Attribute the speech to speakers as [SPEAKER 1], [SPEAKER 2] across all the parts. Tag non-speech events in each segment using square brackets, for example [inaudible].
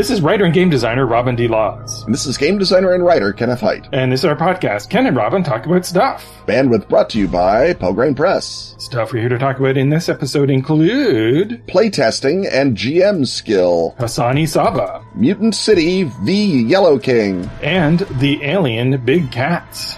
[SPEAKER 1] This is writer and game designer Robin D. Laws.
[SPEAKER 2] And this is game designer and writer Kenneth Hite.
[SPEAKER 1] And this is our podcast, Ken and Robin Talk About Stuff.
[SPEAKER 2] Bandwidth brought to you by Pelgrane Press.
[SPEAKER 1] Stuff we're here to talk about in this episode include
[SPEAKER 2] Playtesting and GM skill.
[SPEAKER 1] Hassan-i Sabbah.
[SPEAKER 2] Mutant City v Yellow King.
[SPEAKER 1] And the alien Big Cats.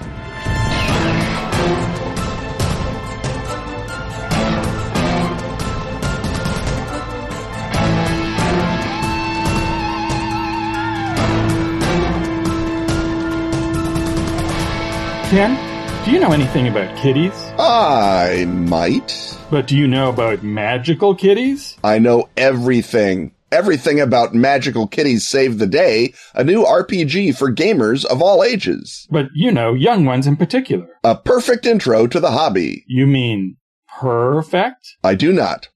[SPEAKER 1] Ken, do you know anything about kitties?
[SPEAKER 2] I might.
[SPEAKER 1] But do you know about magical kitties?
[SPEAKER 2] I know everything. Everything about Magical Kitties Save the Day, a new RPG for gamers of all ages.
[SPEAKER 1] But you know, young ones in particular.
[SPEAKER 2] A perfect intro to the hobby.
[SPEAKER 1] You mean perfect?
[SPEAKER 2] I do not.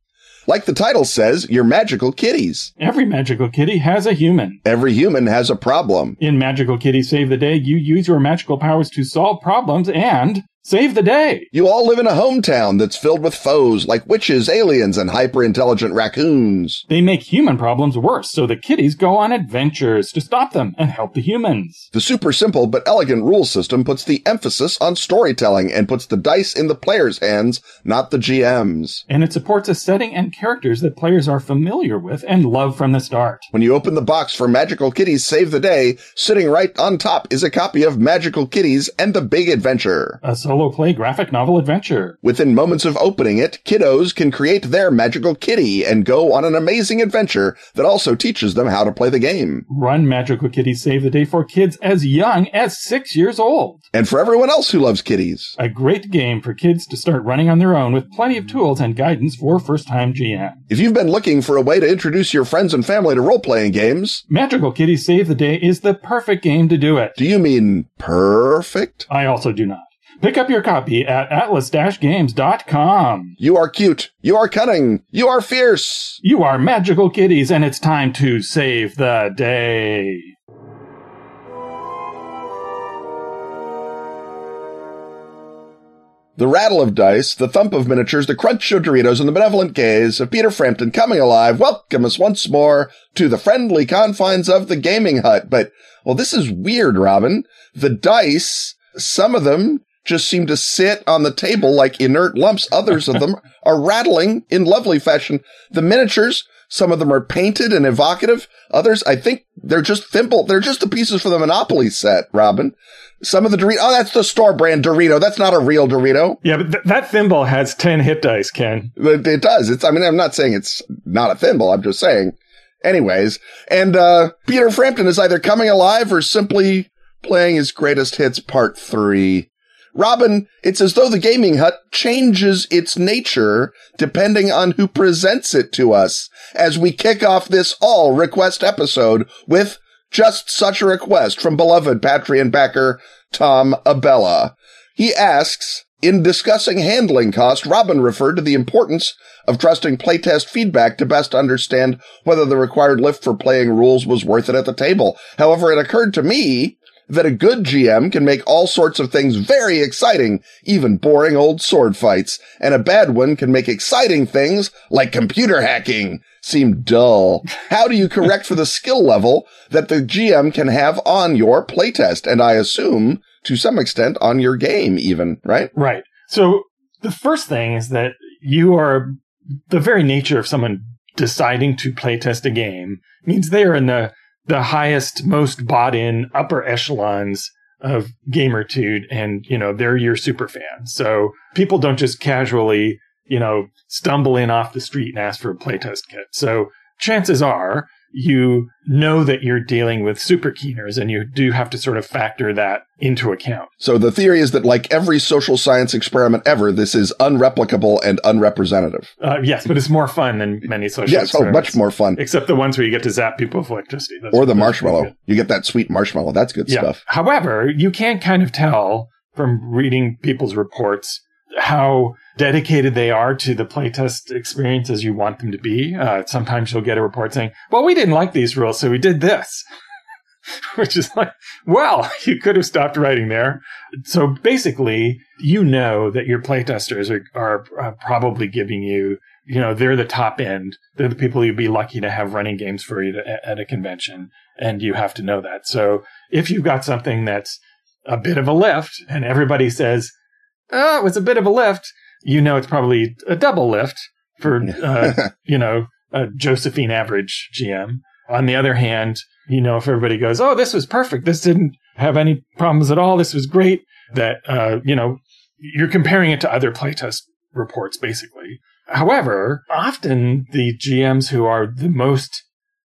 [SPEAKER 2] Like the title says, you're magical kitties.
[SPEAKER 1] Every magical kitty has a human.
[SPEAKER 2] Every human has a problem.
[SPEAKER 1] In Magical Kitty Save the Day, you use your magical powers to solve problems and save the day.
[SPEAKER 2] You all live in a hometown that's filled with foes like witches, aliens, and hyper intelligent raccoons.
[SPEAKER 1] They make human problems worse, so the kitties go on adventures to stop them and help the humans.
[SPEAKER 2] The super simple but elegant rule system puts the emphasis on storytelling and puts the dice in the player's hands, not the GM's.
[SPEAKER 1] And it supports a setting and characters that players are familiar with and love from the start.
[SPEAKER 2] When you open the box for Magical Kitties Save the Day, sitting right on top is a copy of Magical Kitties and the Big Adventure.
[SPEAKER 1] A solo play graphic novel adventure.
[SPEAKER 2] Within moments of opening it, kiddos can create their magical kitty and go on an amazing adventure that also teaches them how to play the game.
[SPEAKER 1] Run Magical Kitty Save the Day for kids as young as six years old.
[SPEAKER 2] And for everyone else who loves kitties.
[SPEAKER 1] A great game for kids to start running on their own with plenty of tools and guidance for first time GM.
[SPEAKER 2] If you've been looking for a way to introduce your friends and family to role playing games,
[SPEAKER 1] Magical Kitty Save the Day is the perfect game to do it.
[SPEAKER 2] do you mean perfect?
[SPEAKER 1] I also do not. Pick up your copy at atlas-games.com.
[SPEAKER 2] You are cute. You are cunning. You are fierce.
[SPEAKER 1] You are magical kitties and it's time to save the day.
[SPEAKER 2] The rattle of dice, the thump of miniatures, the crunch of Doritos, and the benevolent gaze of Peter Frampton coming alive welcome us once more to the friendly confines of the gaming hut. But, well, this is weird, Robin. The dice, some of them just seem to sit on the table like inert lumps. Others of them [laughs] are rattling in lovely fashion. The miniatures, some of them are painted and evocative. Others, I think they're just thimble. They're just the pieces for the Monopoly set, Robin. Some of the Dorito. Oh, that's the store brand Dorito. That's not a real Dorito.
[SPEAKER 1] Yeah, but th- that thimble has 10 hit dice, Ken.
[SPEAKER 2] It, it does. It's, I mean, I'm not saying it's not a thimble. I'm just saying. Anyways. And, uh, Peter Frampton is either coming alive or simply playing his greatest hits part three. Robin, it's as though the gaming hut changes its nature depending on who presents it to us as we kick off this all request episode with just such a request from beloved Patreon backer Tom Abella. He asks, in discussing handling cost, Robin referred to the importance of trusting playtest feedback to best understand whether the required lift for playing rules was worth it at the table. However, it occurred to me that a good GM can make all sorts of things very exciting, even boring old sword fights, and a bad one can make exciting things like computer hacking seem dull. How do you correct for the skill level that the GM can have on your playtest? And I assume to some extent on your game even, right?
[SPEAKER 1] Right. So the first thing is that you are the very nature of someone deciding to playtest a game means they are in the the highest, most bought in upper echelons of gamertude and, you know, they're your super fan. So people don't just casually, you know, stumble in off the street and ask for a playtest kit. So chances are you know that you're dealing with super keeners and you do have to sort of factor that into account.
[SPEAKER 2] So the theory is that like every social science experiment ever, this is unreplicable and unrepresentative.
[SPEAKER 1] Uh, yes, but it's more fun than many social
[SPEAKER 2] Yes, oh, much more fun.
[SPEAKER 1] Except the ones where you get to zap people with electricity. Those-
[SPEAKER 2] Or the marshmallow. You get that sweet marshmallow. That's good stuff.
[SPEAKER 1] However, you can kind of tell from reading people's reports how dedicated they are to the playtest experience as you want them to be. Uh, sometimes you'll get a report saying, well, we didn't like these rules, so we did this. [laughs] Which is like, well, [laughs] you could have stopped writing there. So basically, you know that your playtesters are, are uh, probably giving you you know, they're the top end. They're the people you'd be lucky to have running games for you to, at a convention. And you have to know that. So if you've got something that's a bit of a lift and everybody says, oh, it was a bit of a lift, you know, it's probably a double lift for, uh, [laughs] you know, a Josephine average GM. On the other hand, you know, if everybody goes, oh, this was perfect. This didn't have any problems at all. This was great. That, uh, you know, you're comparing it to other playtest reports, basically. However, often the GMs who are the most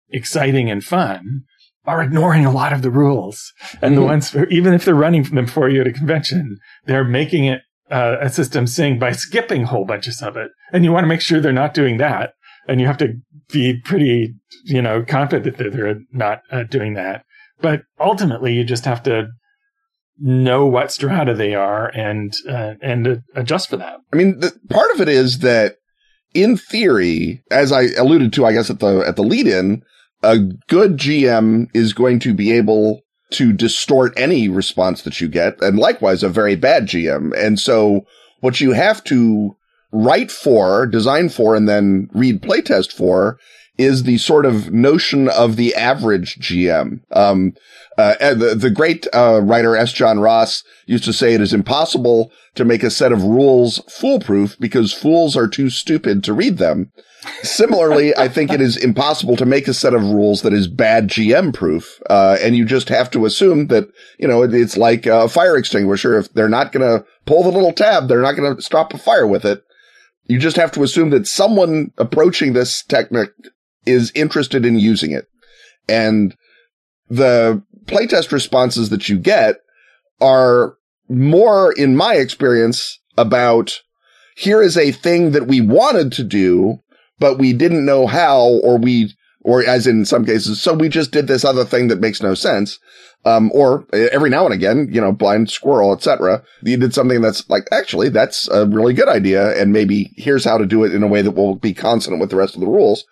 [SPEAKER 1] exciting and fun are ignoring a lot of the rules. And mm-hmm. the ones, for, even if they're running them for you at a convention, they're making it uh, a system sing by skipping whole bunches of it. And you want to make sure they're not doing that. And you have to be pretty, you know, confident that they're not uh, doing that. But ultimately, you just have to know what strata they are and uh, and adjust for that.
[SPEAKER 2] I mean, the, part of it is that in theory, as I alluded to, I guess at the at the lead in, a good GM is going to be able to distort any response that you get, and likewise a very bad GM. And so, what you have to write for, design for, and then read playtest for is the sort of notion of the average GM. Um, uh, the, the great uh, writer S. John Ross used to say it is impossible to make a set of rules foolproof because fools are too stupid to read them. Similarly, I think it is impossible to make a set of rules that is bad GM proof. Uh, and you just have to assume that, you know, it, it's like a fire extinguisher. If they're not going to pull the little tab, they're not going to stop a fire with it. You just have to assume that someone approaching this technique is interested in using it. And the playtest responses that you get are more, in my experience, about here is a thing that we wanted to do, but we didn't know how, or we, or as in some cases, so we just did this other thing that makes no sense. Um, or every now and again, you know, blind squirrel, etc. You did something that's like, actually, that's a really good idea. And maybe here's how to do it in a way that will be consonant with the rest of the rules.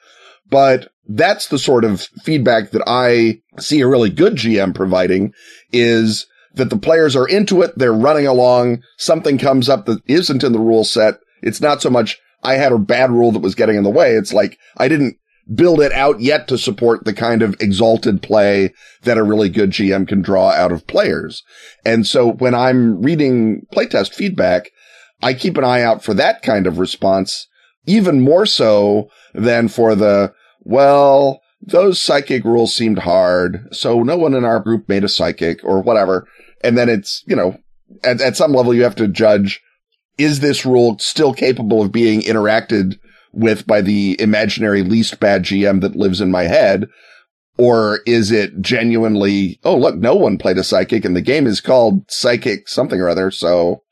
[SPEAKER 2] But that's the sort of feedback that I see a really good GM providing is that the players are into it. They're running along. Something comes up that isn't in the rule set. It's not so much I had a bad rule that was getting in the way. It's like I didn't build it out yet to support the kind of exalted play that a really good GM can draw out of players. And so when I'm reading playtest feedback, I keep an eye out for that kind of response, even more so than for the, well, those psychic rules seemed hard. So no one in our group made a psychic or whatever. And then it's, you know, at, at some level you have to judge, is this rule still capable of being interacted with by the imaginary least bad GM that lives in my head? Or is it genuinely, oh, look, no one played a psychic and the game is called psychic something or other. So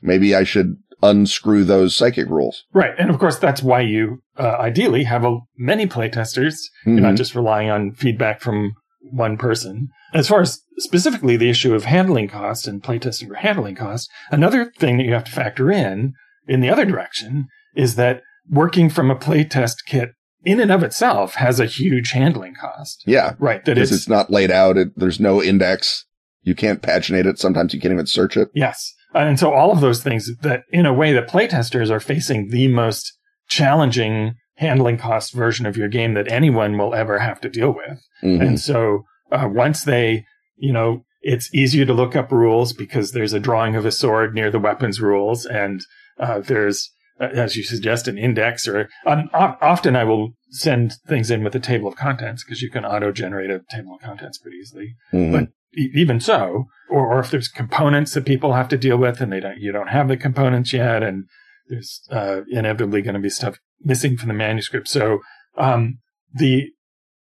[SPEAKER 2] maybe I should unscrew those psychic rules.
[SPEAKER 1] Right. And of course, that's why you uh, ideally have a, many playtesters. Mm-hmm. You're not just relying on feedback from one person. As far as specifically the issue of handling cost and playtesting for handling cost, another thing that you have to factor in in the other direction is that working from a playtest kit in and of itself has a huge handling cost.
[SPEAKER 2] Yeah.
[SPEAKER 1] Right.
[SPEAKER 2] That because it's not laid out. It, there's no index. You can't paginate it. Sometimes you can't even search it.
[SPEAKER 1] Yes. Uh, and so all of those things that in a way that playtesters are facing the most challenging handling cost version of your game that anyone will ever have to deal with. Mm-hmm. And so uh, once they, you know, it's easier to look up rules because there's a drawing of a sword near the weapons rules and uh, there's uh, as you suggest an index or um, often i will send things in with a table of contents because you can auto generate a table of contents pretty easily mm-hmm. but even so, or, or if there's components that people have to deal with and they don't, you don't have the components yet, and there's uh, inevitably going to be stuff missing from the manuscript. So um, the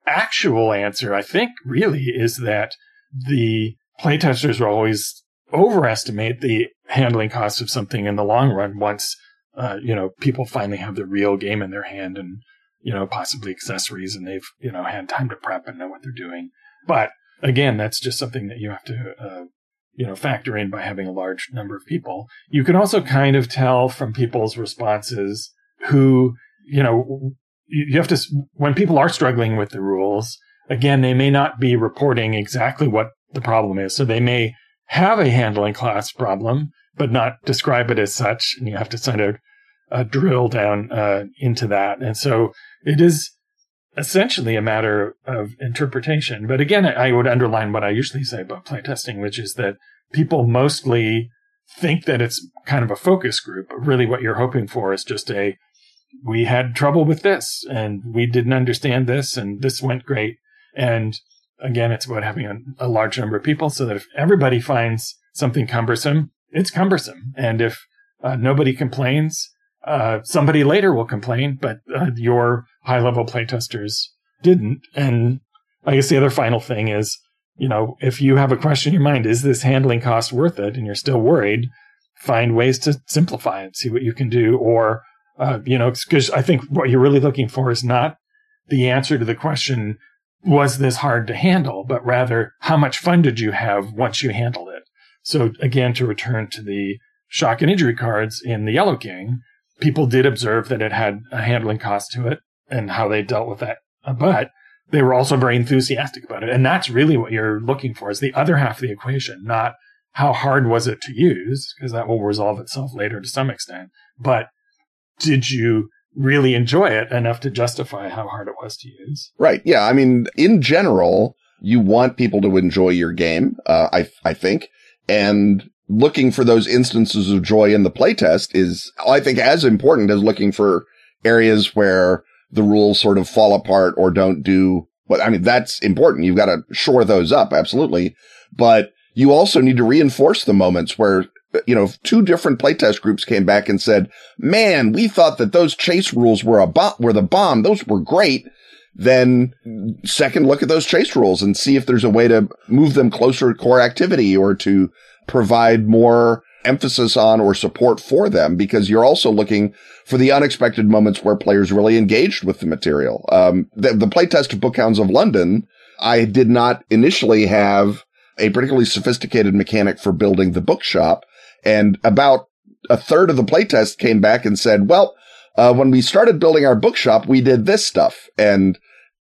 [SPEAKER 1] actual answer, I think, really is that the playtesters will always overestimate the handling cost of something in the long run once uh, you know people finally have the real game in their hand and you know possibly accessories and they've you know had time to prep and know what they're doing. But again, that's just something that you have to, uh, you know, factor in by having a large number of people. You can also kind of tell from people's responses who, you know, you have to, when people are struggling with the rules, again, they may not be reporting exactly what the problem is. So they may have a handling cost problem, but not describe it as such. And you have to sort of uh, drill down uh, into that. And so it is essentially a matter of interpretation. But again, I would underline what I usually say about playtesting, which is that people mostly think that it's kind of a focus group, but really what you're hoping for is just a we had trouble with this and we didn't understand this and this went great. And again, it's about having a, a large number of people so that if everybody finds something cumbersome, it's cumbersome. And if uh, nobody complains, uh, somebody later will complain, but uh, your high level playtesters didn't. And I guess the other final thing is, you know, if you have a question in your mind, is this handling cost worth it? And you're still worried, find ways to simplify it, see what you can do. Or, uh, you know, because I think what you're really looking for is not the answer to the question, was this hard to handle, but rather how much fun did you have once you handled it? So again, to return to the shock and injury cards in the Yellow King, people did observe that it had a handling cost to it and how they dealt with that. But they were also very enthusiastic about it. And that's really what you're looking for is the other half of the equation, not how hard was it to use, because that will resolve itself later to some extent. But did you really enjoy it enough to justify how hard it was to use?
[SPEAKER 2] Right. Yeah. I mean, in general, you want people to enjoy your game. Uh, I, I think. And looking for those instances of joy in the playtest is, I think, as important as looking for areas where the rules sort of fall apart or don't do what, I mean, that's important. You've got to shore those up. Absolutely. But you also need to reinforce the moments where, you know, two different playtest groups came back and said, man, we thought that those chase rules were a bomb, were the bomb. Those were great. Then second, look at those chase rules and see if there's a way to move them closer to core activity or to provide more emphasis on or support for them because you're also looking for the unexpected moments where players really engaged with the material. Um, the, the playtest of Bookhounds of London, I did not initially have a particularly sophisticated mechanic for building the bookshop. And about a third of the playtest came back and said, well, uh, when we started building our bookshop, we did this stuff and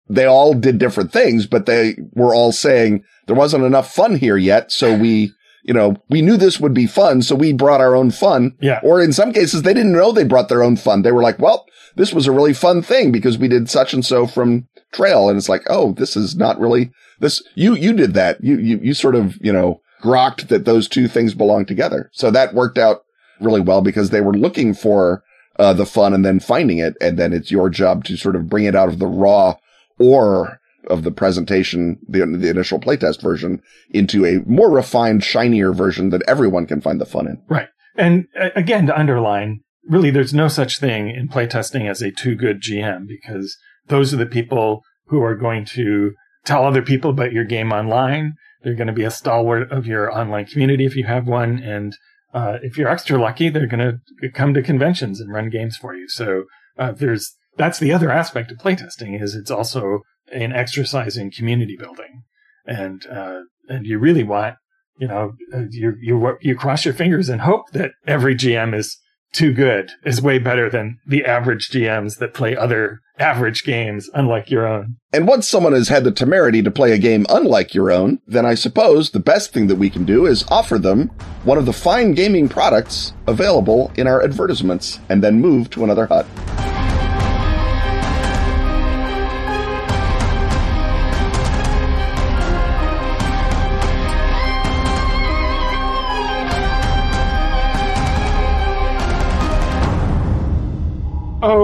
[SPEAKER 2] they all did different things, but they were all saying there wasn't enough fun here yet. So we you know, we knew this would be fun, so we brought our own fun.
[SPEAKER 1] Yeah.
[SPEAKER 2] Or in some cases, they didn't know they brought their own fun. They were like, well, this was a really fun thing because we did such and so from trail. And it's like, oh, this is not really this. You, you did that. You, you, you sort of, you know, grokked that those two things belong together. So that worked out really well because they were looking for uh, the fun and then finding it. And then it's your job to sort of bring it out of the raw or of the presentation, the, the initial playtest version into a more refined, shinier version that everyone can find the fun in.
[SPEAKER 1] Right. And uh, again, to underline, really, there's no such thing in playtesting as a too good GM because those are the people who are going to tell other people about your game online. They're going to be a stalwart of your online community if you have one. And uh, if you're extra lucky, they're going to come to conventions and run games for you. So uh, there's that's the other aspect of playtesting is it's also an exercise in community building, and uh, and you really want you know uh, you you you cross your fingers and hope that every GM is too good is way better than the average GMs that play other average games unlike your own.
[SPEAKER 2] And once someone has had the temerity to play a game unlike your own, then I suppose the best thing that we can do is offer them one of the fine gaming products available in our advertisements and then move to another hut.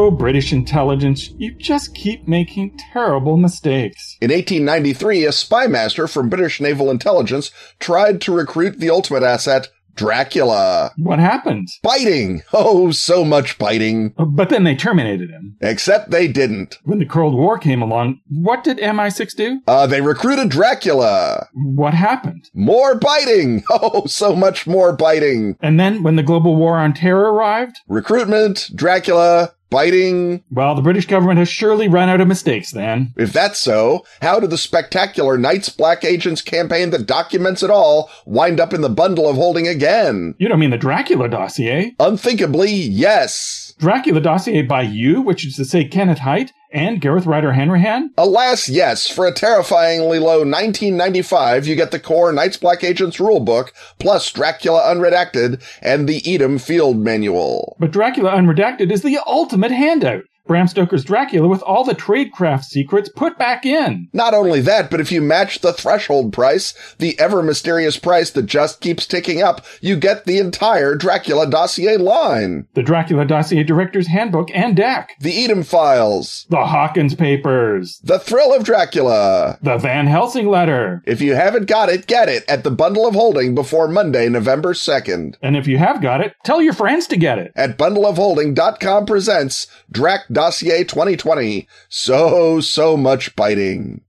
[SPEAKER 1] Oh, British intelligence, you just keep making terrible mistakes.
[SPEAKER 2] In 1893, a spy master from British naval intelligence tried to recruit the ultimate asset, Dracula.
[SPEAKER 1] What happened?
[SPEAKER 2] Biting. Oh, so much biting.
[SPEAKER 1] But then they terminated him.
[SPEAKER 2] Except they didn't.
[SPEAKER 1] When the Cold War came along, what did MI6 do?
[SPEAKER 2] Uh, they recruited Dracula.
[SPEAKER 1] What happened?
[SPEAKER 2] More biting. [laughs] Oh, so much more biting.
[SPEAKER 1] And then when the global war on terror arrived,
[SPEAKER 2] Recruitment, Dracula, biting.
[SPEAKER 1] well, the British government has surely run out of mistakes then.
[SPEAKER 2] If that's so, how did the spectacular Night's Black Agents campaign that documents it all wind up in the bundle of holding again?
[SPEAKER 1] You don't mean the Dracula dossier?
[SPEAKER 2] Unthinkably, yes.
[SPEAKER 1] Dracula dossier by you, which is to say Kenneth Hite and Gareth Ryder Hanrahan?
[SPEAKER 2] Alas, yes. For a terrifyingly low 1995, you get the core Night's Black Agents rulebook, plus Dracula Unredacted and the Edom Field Manual.
[SPEAKER 1] But Dracula Unredacted is the ultimate handout. Bram Stoker's Dracula with all the tradecraft secrets put back in.
[SPEAKER 2] Not only that, but if you match the threshold price, the ever mysterious price that just keeps ticking up, you get the entire Dracula dossier line.
[SPEAKER 1] The Dracula Dossier Director's Handbook and deck.
[SPEAKER 2] The Edom Files.
[SPEAKER 1] The Hawkins Papers.
[SPEAKER 2] The Thrill of Dracula.
[SPEAKER 1] The Van Helsing Letter.
[SPEAKER 2] If you haven't got it, get it at the Bundle of Holding before Monday, November 2nd.
[SPEAKER 1] And if you have got it, tell your friends to get it.
[SPEAKER 2] At bundleofholding.com presents Drac Dossier 2020. So, so much biting.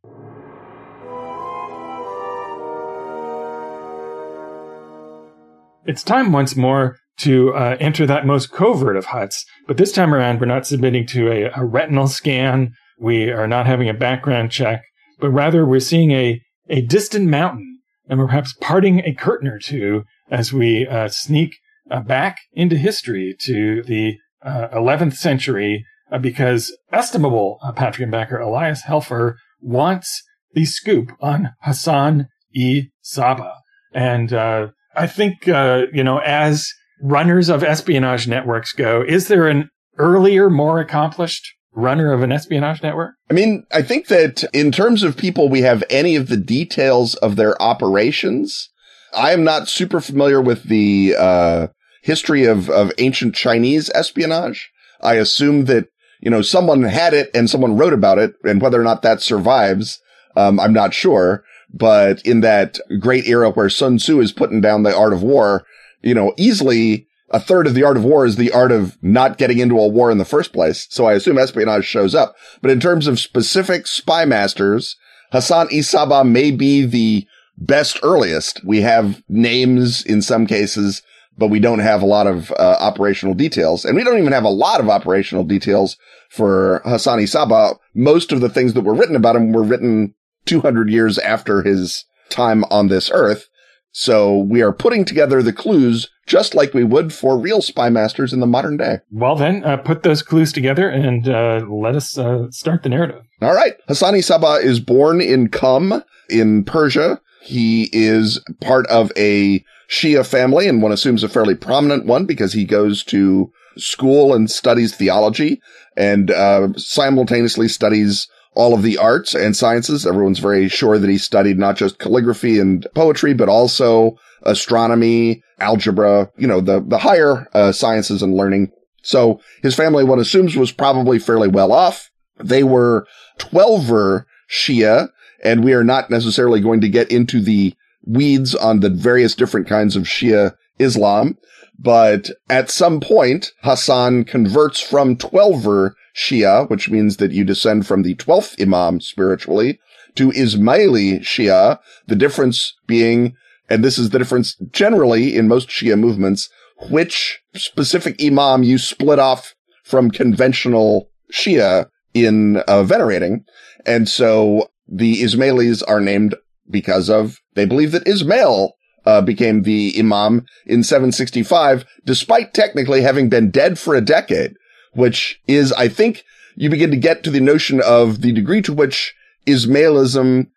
[SPEAKER 1] It's time once more to uh, enter that most covert of huts, but this time around we're not submitting to a, a retinal scan. We are not having a background check, but rather we're seeing a, a distant mountain and we're perhaps parting a curtain or two as we uh, sneak uh, back into history to the uh, 11th century uh, because estimable uh, Patreon backer Elias Helfer wants the scoop on Hassan e Saba. And uh, I think, uh, you know, as runners of espionage networks go, is there an earlier, more accomplished runner of an espionage network?
[SPEAKER 2] I mean, I think that in terms of people, we have any of the details of their operations. I am not super familiar with the uh, history of, of ancient Chinese espionage. I assume that, you know, someone had it and someone wrote about it and whether or not that survives, um, I'm not sure. But in that great era where Sun Tzu is putting down the art of war, you know, easily a third of the art of war is the art of not getting into a war in the first place. So I assume espionage shows up. But in terms of specific spy masters, Hassan-i Sabbah may be the best earliest. We have names in some cases, but we don't have a lot of uh, operational details. And we don't even have a lot of operational details for Hassan-i Sabbah. Most of the things that were written about him were written 200 years after his time on this earth. So we are putting together the clues just like we would for real spy masters in the modern day.
[SPEAKER 1] Well, then, uh, put those clues together and uh, let us uh, start the narrative.
[SPEAKER 2] All right. Hassani Sabah is born in Qum in Persia. He is part of a Shia family and one assumes a fairly prominent one because he goes to school and studies theology and uh, simultaneously studies all of the arts and sciences. Everyone's very sure that he studied not just calligraphy and poetry, but also astronomy, algebra, you know, the, the higher uh, sciences and learning. So his family, one assumes, was probably fairly well off. They were Twelver Shia, and we are not necessarily going to get into the weeds on the various different kinds of Shia Islam. But at some point, Hassan converts from Twelver Shia, which means that you descend from the 12th Imam spiritually, to Ismaili Shia, the difference being, and this is the difference generally in most Shia movements, which specific Imam you split off from conventional Shia in uh, venerating. And so the Ismailis are named because of, they believe that Ismail uh, became the Imam in 765, despite technically having been dead for a decade which is, I think you begin to get to the notion of the degree to which Ismailism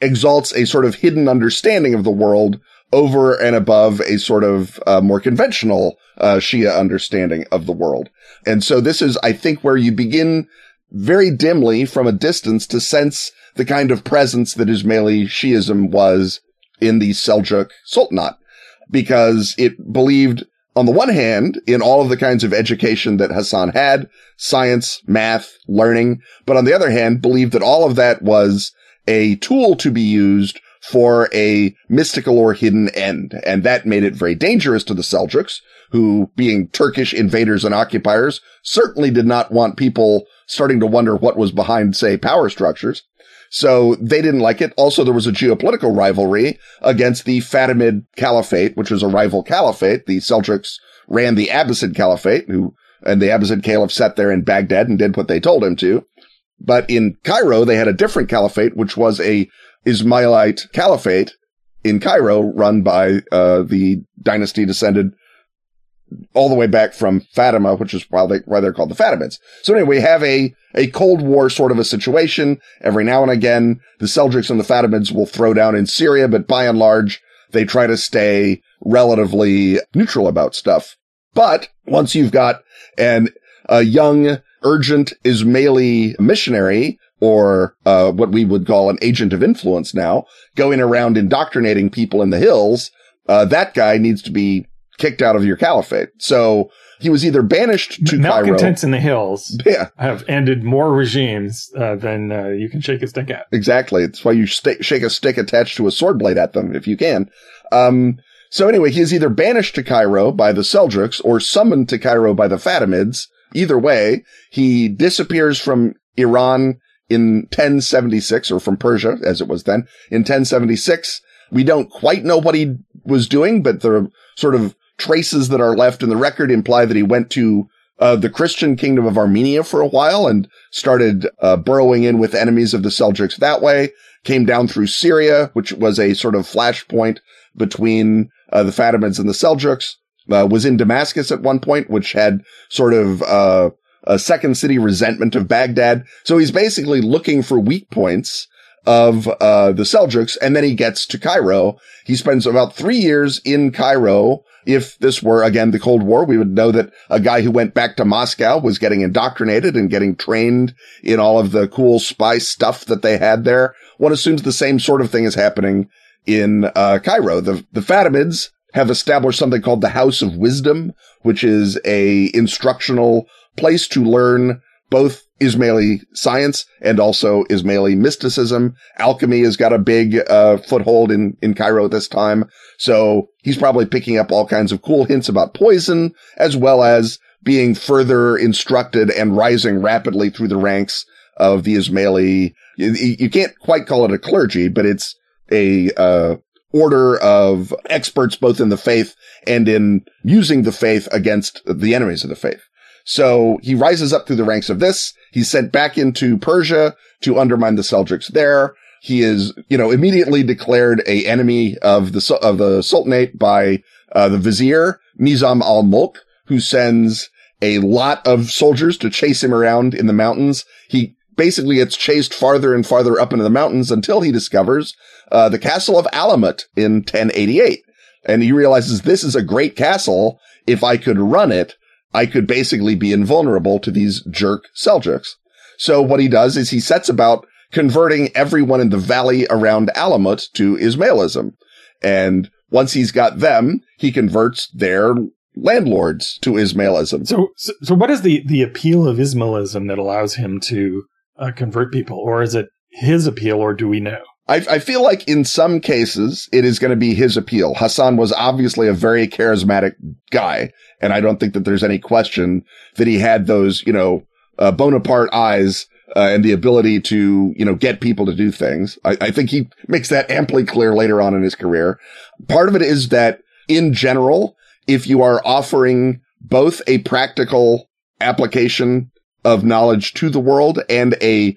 [SPEAKER 2] exalts a sort of hidden understanding of the world over and above a sort of uh, more conventional uh, Shia understanding of the world. And so this is, I think, where you begin very dimly from a distance to sense the kind of presence that Ismaili Shiism was in the Seljuk Sultanate because it believed on the one hand, in all of the kinds of education that Hassan had, science, math, learning, but on the other hand, believed that all of that was a tool to be used for a mystical or hidden end. And that made it very dangerous to the Seljuks, who being Turkish invaders and occupiers certainly did not want people starting to wonder what was behind, say, power structures. So they didn't like it. Also, there was a geopolitical rivalry against the Fatimid Caliphate, which was a rival caliphate. The Seljuks ran the Abbasid Caliphate, who, and the Abbasid Caliph sat there in Baghdad and did what they told him to. But in Cairo, they had a different caliphate, which was a Ismailite caliphate in Cairo run by, uh, the dynasty descended all the way back from Fatima, which is why, they, why they're called the Fatimids. So anyway, we have a, a Cold War sort of a situation. Every now and again, the Seljuks and the Fatimids will throw down in Syria, but by and large, they try to stay relatively neutral about stuff. But once you've got an, a young, urgent Ismaili missionary or uh, what we would call an agent of influence now, going around indoctrinating people in the hills, uh, that guy needs to be kicked out of your caliphate. So he was either banished to
[SPEAKER 1] Malcontents
[SPEAKER 2] Cairo.
[SPEAKER 1] in the hills
[SPEAKER 2] Yeah,
[SPEAKER 1] have ended more regimes uh, than uh, you can shake a stick at.
[SPEAKER 2] exactly. That's why you sta shake a stick attached to a sword blade at them if you can. Um, so anyway, he is either banished to Cairo by the Seljuks or summoned to Cairo by the Fatimids. Either way, he disappears from Iran in 1076 or from Persia as it was then in 1076. We don't quite know what he was doing, but the sort of traces that are left in the record imply that he went to uh, the Christian kingdom of Armenia for a while and started uh, burrowing in with enemies of the Seljuks that way. Came down through Syria, which was a sort of flashpoint between uh, the Fatimids and the Seljuks. Uh, was in Damascus at one point, which had sort of uh, a second city resentment of Baghdad. So he's basically looking for weak points of uh, the Seljuks, and then he gets to Cairo. He spends about three years in Cairo. If this were again the Cold War, we would know that a guy who went back to Moscow was getting indoctrinated and getting trained in all of the cool spy stuff that they had there. One assumes the same sort of thing is happening in uh, Cairo. The the Fatimids have established something called the House of Wisdom, which is a instructional place to learn both Ismaili science and also Ismaili mysticism. Alchemy has got a big uh, foothold in in Cairo at this time, so he's probably picking up all kinds of cool hints about poison, as well as being further instructed and rising rapidly through the ranks of the Ismaili. You, you can't quite call it a clergy, but it's a uh, order of experts both in the faith and in using the faith against the enemies of the faith. So he rises up through the ranks of this. He's sent back into Persia to undermine the Seljuks there. He is, you know, immediately declared a enemy of the, of the Sultanate by, uh, the vizier, Nizam al-Mulk, who sends a lot of soldiers to chase him around in the mountains. He basically gets chased farther and farther up into the mountains until he discovers, uh, the castle of Alamut in 1088. And he realizes this is a great castle. If I could run it, I could basically be invulnerable to these jerk Seljuks. So what he does is he sets about converting everyone in the valley around Alamut to Ismailism. And once he's got them, he converts their landlords to Ismailism.
[SPEAKER 1] So, so, so what is the, the appeal of Ismailism that allows him to uh, convert people? Or is it his appeal, or do we know?
[SPEAKER 2] I, I feel like in some cases it is going to be his appeal. Hassan was obviously a very charismatic guy, and I don't think that there's any question that he had those, you know, uh, Bonaparte eyes uh, and the ability to, you know, get people to do things. I, I think he makes that amply clear later on in his career. Part of it is that in general, if you are offering both a practical application of knowledge to the world and a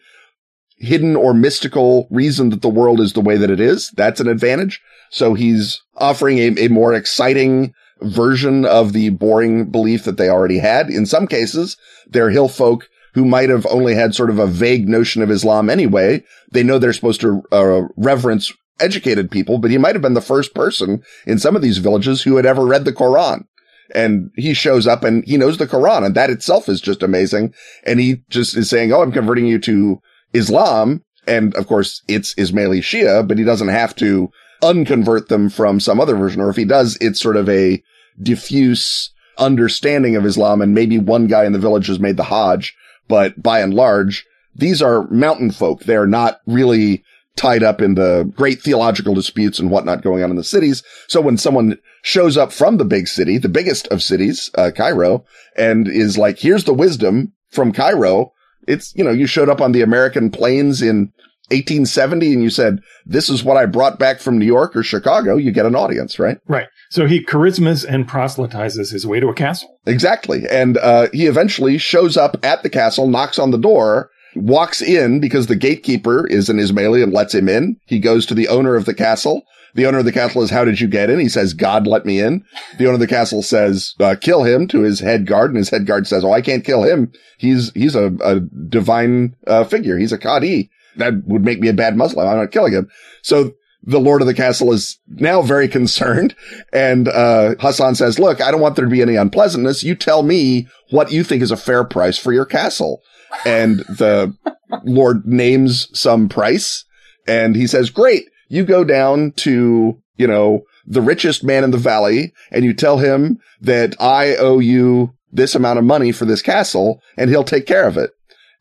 [SPEAKER 2] hidden or mystical reason that the world is the way that it is, that's an advantage. So he's offering a, a more exciting version of the boring belief that they already had. In some cases, they're hill folk who might have only had sort of a vague notion of Islam anyway. They know they're supposed to uh, reverence educated people, but he might have been the first person in some of these villages who had ever read the Quran. And he shows up and he knows the Quran and that itself is just amazing. And he just is saying, Oh, I'm converting you to Islam. And of course, it's Ismaili Shia, but he doesn't have to unconvert them from some other version. Or if he does, it's sort of a diffuse understanding of Islam. And maybe one guy in the village has made the Hajj, but by and large, these are mountain folk. They're not really tied up in the great theological disputes and whatnot going on in the cities. So when someone shows up from the big city, the biggest of cities, uh, Cairo, and is like, here's the wisdom from Cairo. It's, you know, you showed up on the American plains in 1870 and you said, this is what I brought back from New York or Chicago. You get an audience, right?
[SPEAKER 1] Right. So he charismas and proselytizes his way to a castle.
[SPEAKER 2] Exactly. And, uh, he eventually shows up at the castle, knocks on the door, walks in because the gatekeeper is an Ismaili and lets him in. He goes to the owner of the castle, The owner of the castle is, how did you get in? He says, God let me in. The owner of the castle says, uh, kill him to his head guard. And his head guard says, oh, I can't kill him. He's, he's a, a divine, uh, figure. He's a Qadi. That would make me a bad Muslim. I'm not killing him. So the lord of the castle is now very [laughs] concerned. And, uh, Hassan says, look, I don't want there to be any unpleasantness. You tell me what you think is a fair price for your castle. And the lord names some price and he says, great you go down to, you know, the richest man in the valley and you tell him that I owe you this amount of money for this castle and he'll take care of it.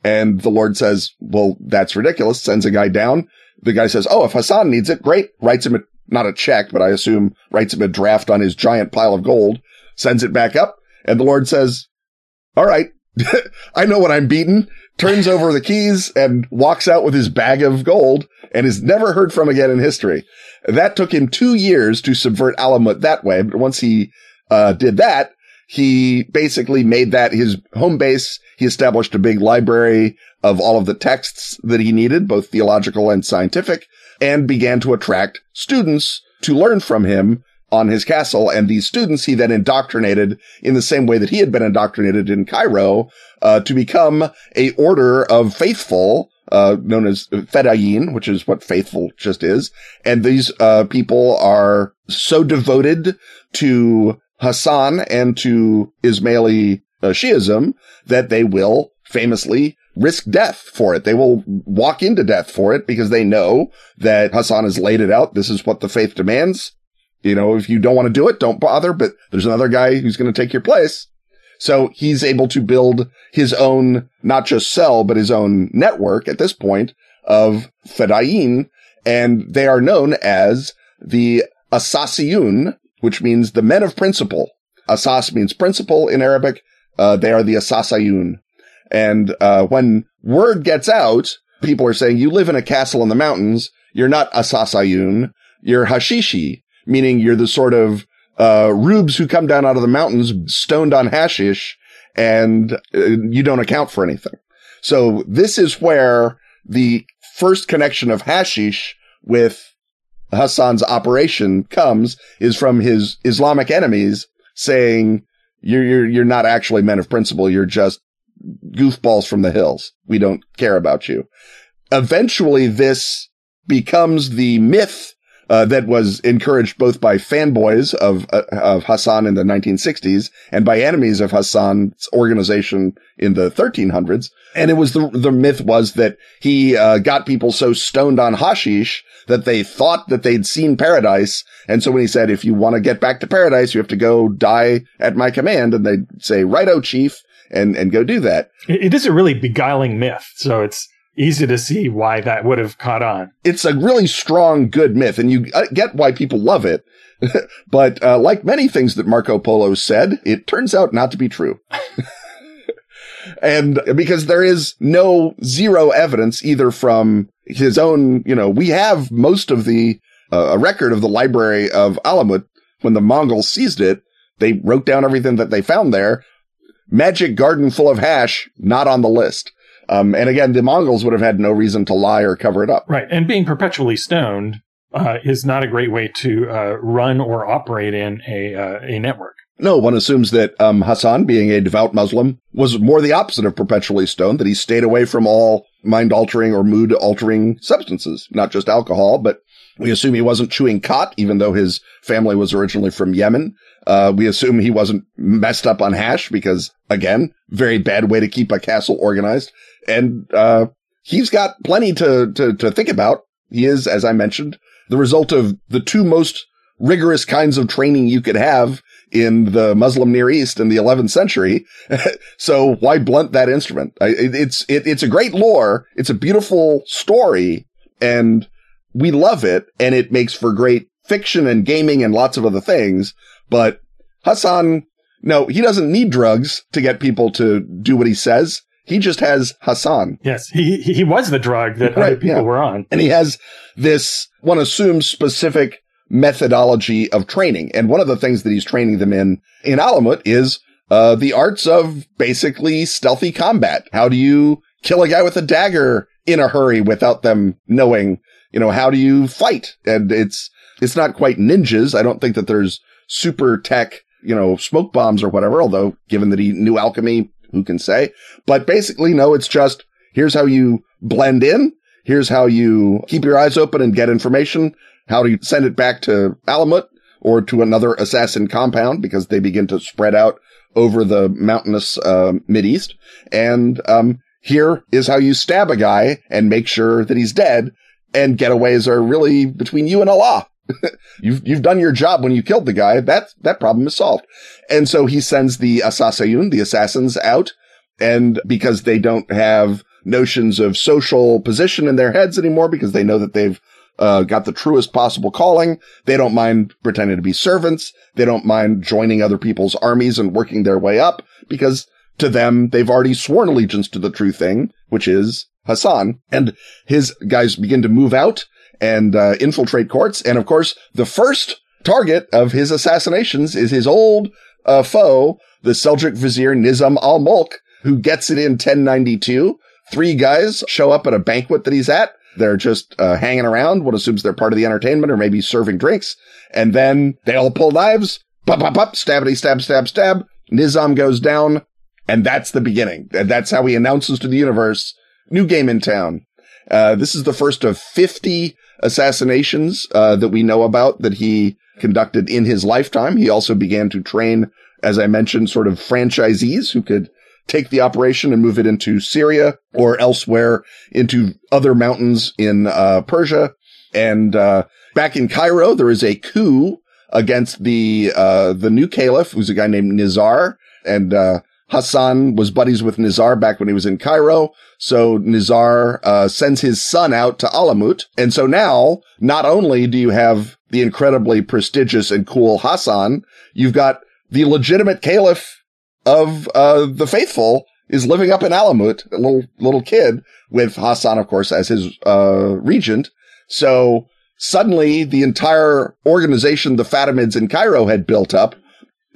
[SPEAKER 2] And the Lord says, well, that's ridiculous. Sends a guy down. The guy says, oh, if Hassan needs it, great. Writes him a, not a check, but I assume writes him a draft on his giant pile of gold, sends it back up. And the Lord says, all right, [laughs] I know what I'm beating turns over the keys and walks out with his bag of gold and is never heard from again in history. That took him two years to subvert Alamut that way. But once he, uh, did that, he basically made that his home base. He established a big library of all of the texts that he needed, both theological and scientific, and began to attract students to learn from him on his castle. And these students he then indoctrinated in the same way that he had been indoctrinated in Cairo, uh, to become a order of faithful, uh, known as Fedayeen, which is what faithful just is. And these, uh, people are so devoted to Hassan and to Ismaili uh, Shiism that they will famously risk death for it. They will walk into death for it because they know that Hassan has laid it out. This is what the faith demands. You know, if you don't want to do it, don't bother, but there's another guy who's going to take your place. So he's able to build his own, not just cell, but his own network at this point of Fedayeen. And they are known as the Asasiyun, which means the men of principle. Asas means principle in Arabic. Uh, they are the Asasayun. And, uh, when word gets out, people are saying, you live in a castle in the mountains. You're not Asasayun. You're Hashishi meaning you're the sort of uh, rubes who come down out of the mountains stoned on hashish and uh, you don't account for anything. So this is where the first connection of hashish with Hassan's operation comes is from his Islamic enemies saying you're, you're, you're not actually men of principle. You're just goofballs from the hills. We don't care about you. Eventually this becomes the myth uh, that was encouraged both by fanboys of uh, of Hassan in the 1960s and by enemies of Hassan's organization in the 1300s. And it was the the myth was that he uh, got people so stoned on hashish that they thought that they'd seen paradise. And so when he said, "If you want to get back to paradise, you have to go die at my command," and they'd say, "Righto, chief," and and go do that.
[SPEAKER 1] It is a really beguiling myth. So it's easy to see why that would have caught on.
[SPEAKER 2] It's a really strong, good myth, and you uh, get why people love it. [laughs] but uh, like many things that Marco Polo said, it turns out not to be true. [laughs] and because there is no zero evidence either from his own, you know, we have most of the, uh, a record of the library of Alamut when the Mongols seized it. They wrote down everything that they found there. Magic garden full of hash, not on the list. Um, and again, the Mongols would have had no reason to lie or cover it up.
[SPEAKER 1] Right. And being perpetually stoned uh, is not a great way to uh, run or operate in a uh, a network.
[SPEAKER 2] No, one assumes that um, Hassan, being a devout Muslim, was more the opposite of perpetually stoned, that he stayed away from all mind altering or mood altering substances, not just alcohol, but we assume he wasn't chewing khat, even though his family was originally from Yemen. Uh, we assume he wasn't messed up on hash because, again, very bad way to keep a castle organized. And, uh, he's got plenty to, to, to think about. He is, as I mentioned, the result of the two most rigorous kinds of training you could have in the Muslim Near East in the 11th century. [laughs] so why blunt that instrument? I, it, it's, it, it's a great lore. It's a beautiful story and we love it and it makes for great fiction and gaming and lots of other things. But Hassan, no, he doesn't need drugs to get people to do what he says. He just has Hassan.
[SPEAKER 1] Yes, he he was the drug that right, other people yeah. were on.
[SPEAKER 2] And he has this, one assumes, specific methodology of training. And one of the things that he's training them in, in Alamut is, uh, the arts of basically stealthy combat. How do you kill a guy with a dagger in a hurry without them knowing, you know, how do you fight? And it's, It's not quite ninjas. I don't think that there's super tech, you know, smoke bombs or whatever, although given that he knew alchemy, who can say? But basically, no, it's just here's how you blend in. Here's how you keep your eyes open and get information. How do you send it back to Alamut or to another assassin compound because they begin to spread out over the mountainous uh, East. And um, here is how you stab a guy and make sure that he's dead. And getaways are really between you and Allah. [laughs] you've you've done your job when you killed the guy. That that problem is solved. And so he sends the Assasayun, the assassins, out, and because they don't have notions of social position in their heads anymore, because they know that they've uh, got the truest possible calling. They don't mind pretending to be servants. They don't mind joining other people's armies and working their way up because to them, they've already sworn allegiance to the true thing, which is Hassan. And his guys begin to move out and uh, infiltrate courts. And of course, the first target of his assassinations is his old uh, foe, the Seljuk vizier Nizam al-Mulk, who gets it in 1092. Three guys show up at a banquet that he's at they're just uh, hanging around. One assumes they're part of the entertainment or maybe serving drinks. And then they all pull knives. Pop, pop, pop, stabbity, stab, stab, stab. Nizam goes down. And that's the beginning. That's how he announces to the universe, new game in town. Uh, this is the first of 50 assassinations, uh, that we know about that he conducted in his lifetime. He also began to train, as I mentioned, sort of franchisees who could take the operation and move it into Syria or elsewhere into other mountains in uh, Persia. And uh, back in Cairo, there is a coup against the uh, the new caliph, who's a guy named Nizar, and uh, Hassan was buddies with Nizar back when he was in Cairo. So Nizar uh, sends his son out to Alamut, and so now not only do you have the incredibly prestigious and cool Hassan, you've got the legitimate caliph of uh, the faithful is living up in Alamut, a little little kid with Hassan, of course, as his uh, regent. So suddenly, the entire organization the Fatimids in Cairo had built up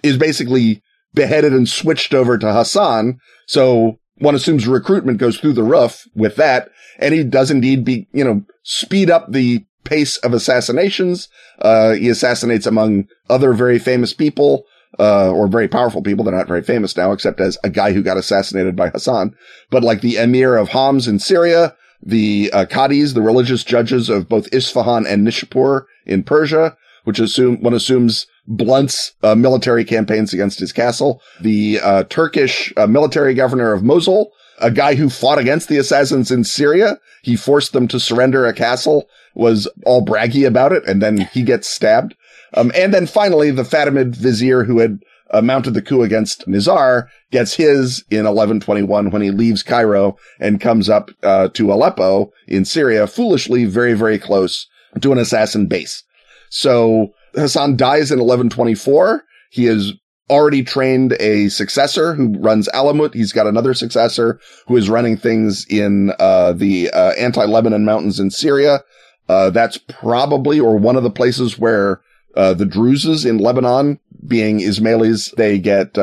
[SPEAKER 2] is basically beheaded and switched over to Hassan. So one assumes recruitment goes through the roof with that, and he does indeed be you know speed up the pace of assassinations. Uh, he assassinates among other very famous people uh, or very powerful people. They're not very famous now, except as a guy who got assassinated by Hassan. But like the emir of Homs in Syria, the uh, Qadis, the religious judges of both Isfahan and Nishapur in Persia, which assume one assumes blunts uh, military campaigns against his castle. The uh, Turkish uh, military governor of Mosul, a guy who fought against the assassins in Syria. He forced them to surrender a castle, was all braggy about it, and then he gets stabbed. Um, and then finally, the Fatimid vizier who had uh, mounted the coup against Nizar gets his in 1121 when he leaves Cairo and comes up uh, to Aleppo in Syria, foolishly very, very close to an assassin base. So Hassan dies in 1124. He has already trained a successor who runs Alamut. He's got another successor who is running things in uh, the uh, anti-Lebanon mountains in Syria. Uh, that's probably or one of the places where uh, the Druzes in Lebanon, being Ismailis, they get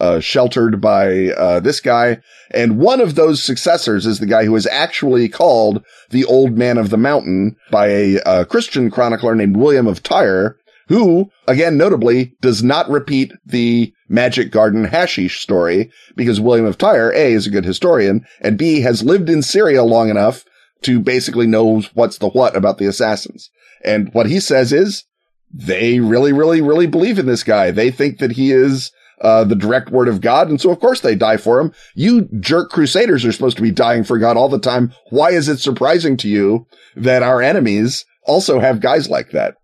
[SPEAKER 2] uh, uh, sheltered by uh, this guy. And one of those successors is the guy who is actually called the Old Man of the Mountain by a, a Christian chronicler named William of Tyre, who, again, notably, does not repeat the Magic Garden hashish story because William of Tyre, A, is a good historian, and B, has lived in Syria long enough to basically know what's the what about the assassins. And what he says is, they really, really, really believe in this guy. They think that he is uh, the direct word of God. And so, of course, they die for him. You jerk crusaders are supposed to be dying for God all the time. Why is it surprising to you that our enemies also have guys like that?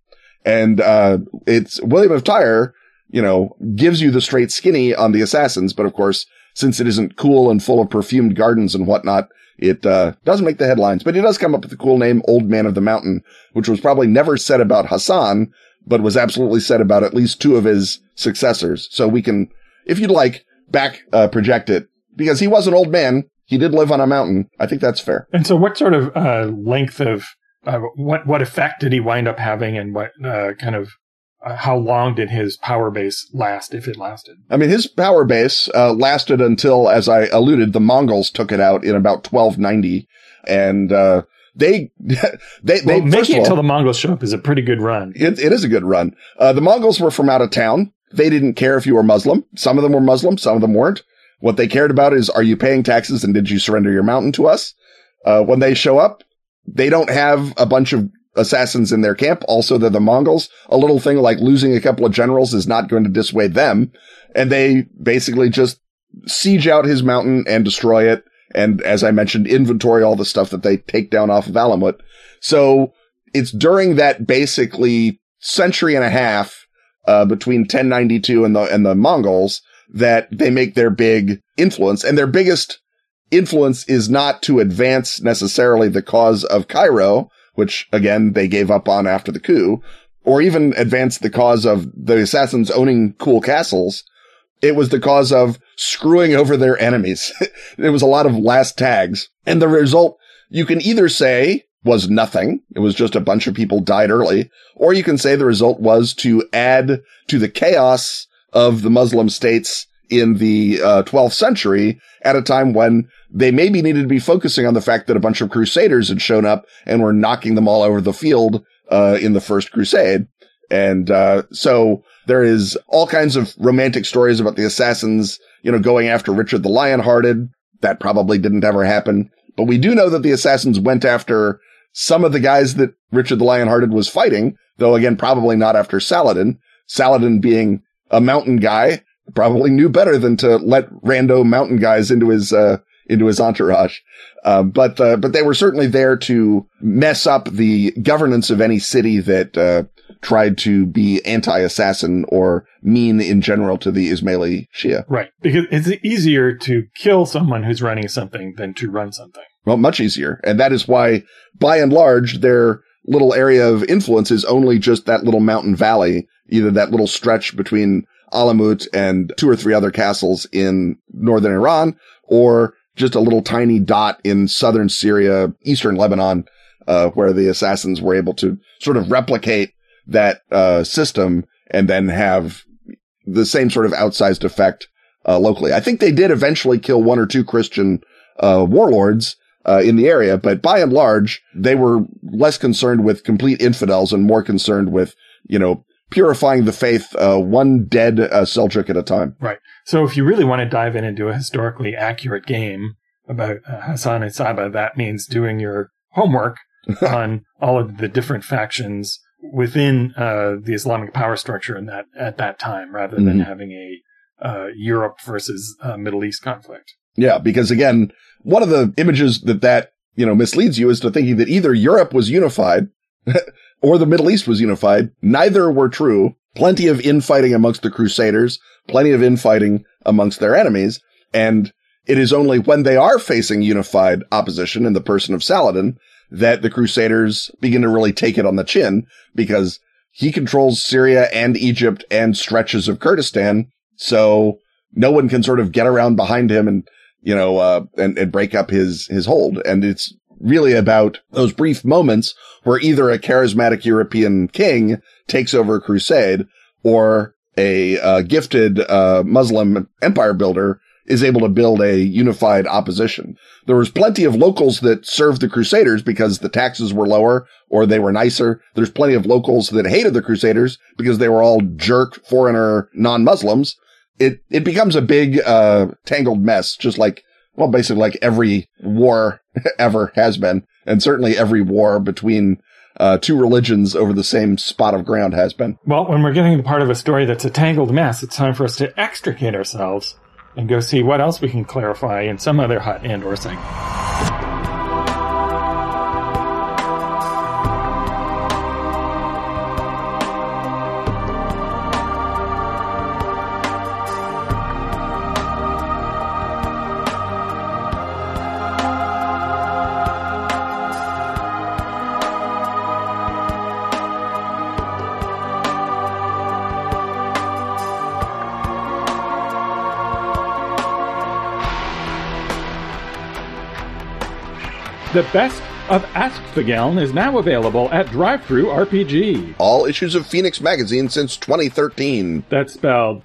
[SPEAKER 2] And, uh, it's William of Tyre, you know, gives you the straight skinny on the assassins. But of course, since it isn't cool and full of perfumed gardens and whatnot, it, uh, doesn't make the headlines, but he does come up with the cool name Old Man of the Mountain, which was probably never said about Hassan, but was absolutely said about at least two of his successors. So we can, if you'd like, back uh, project it because he was an old man. He did live on a mountain. I think that's fair.
[SPEAKER 1] And so, what sort of uh, length of uh, what what effect did he wind up having, and what uh, kind of uh, how long did his power base last, if it lasted?
[SPEAKER 2] I mean, his power base uh, lasted until, as I alluded, the Mongols took it out in about 1290, and [laughs] they they they
[SPEAKER 1] making it till the Mongols show up is a pretty good run.
[SPEAKER 2] it, it is a good run. Uh, the Mongols were from out of town. They didn't care if you were Muslim. Some of them were Muslim. Some of them weren't. What they cared about is, are you paying taxes and did you surrender your mountain to us? Uh, when they show up, they don't have a bunch of assassins in their camp. Also, they're the Mongols. A little thing like losing a couple of generals is not going to dissuade them. And they basically just siege out his mountain and destroy it. And as I mentioned, inventory all the stuff that they take down off of Alamut. So it's during that basically century and a half, uh, between 1092 and the, and the Mongols that they make their big influence and their biggest influence is not to advance necessarily the cause of Cairo, which again they gave up on after the coup, or even advance the cause of the assassins owning cool castles. It was the cause of screwing over their enemies. [laughs] it was a lot of last tags. And the result you can either say was nothing. It was just a bunch of people died early, or you can say the result was to add to the chaos of the Muslim states in the uh, 12th century at a time when they maybe needed to be focusing on the fact that a bunch of crusaders had shown up and were knocking them all over the field uh, in the first crusade. And uh, so there is all kinds of romantic stories about the assassins, you know, going after Richard the Lionhearted. That probably didn't ever happen. But we do know that the assassins went after some of the guys that Richard the Lionhearted was fighting, though again, probably not after Saladin. Saladin being a mountain guy, probably knew better than to let rando mountain guys into his, uh, into his entourage. Uh, but, uh, but they were certainly there to mess up the governance of any city that, uh, tried to be anti-assassin or mean in general to the Ismaili Shia.
[SPEAKER 1] Right. Because it's easier to kill someone who's running something than to run something.
[SPEAKER 2] Well, much easier. And that is why, by and large, their little area of influence is only just that little mountain valley, either that little stretch between Alamut and two or three other castles in northern Iran, or just a little tiny dot in southern Syria, eastern Lebanon, uh, where the assassins were able to sort of replicate that, uh, system and then have the same sort of outsized effect, uh, locally. I think they did eventually kill one or two Christian, uh, warlords, uh, in the area, but by and large, they were less concerned with complete infidels and more concerned with, you know, purifying the faith, uh, one dead uh, Seljuk at a time.
[SPEAKER 1] Right. So if you really want to dive in and do a historically accurate game about uh, Hassan-i Sabbah, that means doing your homework [laughs] on all of the different factions within uh, the Islamic power structure in that at that time, rather than
[SPEAKER 2] Mhm.
[SPEAKER 1] having a uh, Europe versus uh, Middle East conflict.
[SPEAKER 2] Yeah, because again, one of the images that that, you know, misleads you is to thinking that either Europe was unified [laughs] or the Middle East was unified. Neither were true. Plenty of infighting amongst the Crusaders, plenty of infighting amongst their enemies. And it is only when they are facing unified opposition in the person of Saladin that the Crusaders begin to really take it on the chin because he controls Syria and Egypt and stretches of Kurdistan. So no one can sort of get around behind him and, you know, uh, and, and break up his, his hold. And it's really about those brief moments where either a charismatic European king takes over a crusade or a uh, gifted uh, Muslim empire builder is able to build a unified opposition. There was plenty of locals that served the Crusaders because the taxes were lower or they were nicer. There's plenty of locals that hated the Crusaders because they were all jerk foreigner non-Muslims. It, it becomes a big, uh, tangled mess, just like, well, basically like every war [laughs] ever has been. And certainly every war between, uh, two religions over the same spot of ground has been.
[SPEAKER 1] Well, when we're getting the part of a story that's a tangled mess, it's time for us to extricate ourselves and go see what else we can clarify in some other hut and or segment. The best of Ask the Geln is now available at DriveThruRPG.
[SPEAKER 2] All issues of Fenix magazine since 2013.
[SPEAKER 1] That's spelled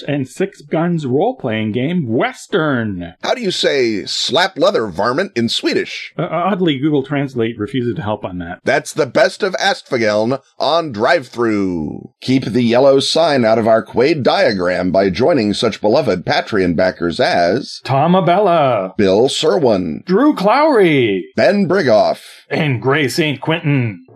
[SPEAKER 1] and Six Guns role playing game, Western.
[SPEAKER 2] How do you say slap leather varmint in Swedish?
[SPEAKER 1] Uh, oddly, Google Translate refuses to help on that.
[SPEAKER 2] That's the best of Åskfågeln on drive through. Keep the yellow sign out of our Quade diagram by joining such beloved Patreon backers as
[SPEAKER 1] Tom Abella,
[SPEAKER 2] Bill Serwin,
[SPEAKER 1] Drew Clowry,
[SPEAKER 2] Ben Brigoff,
[SPEAKER 1] and Gray St. Quentin.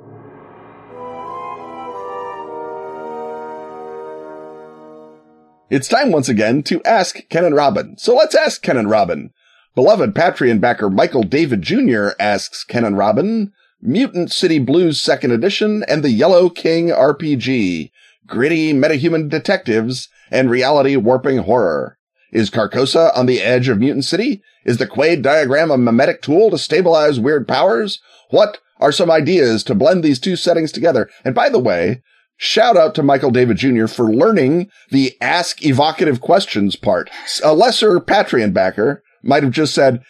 [SPEAKER 2] It's time once again to ask Ken and Robin. So let's ask Ken and Robin. Beloved Patreon backer Michael David Jr. asks Ken and Robin, Mutant City Blues Second Edition and the Yellow King RPG, gritty metahuman detectives and reality warping horror. Is Carcosa on the edge of Mutant City? Is the Quade diagram a mimetic tool to stabilize weird powers? What are some ideas to blend these two settings together? And by the way, Shout out to Michael David Jr. for learning the ask evocative questions part. A lesser Patreon backer might have just said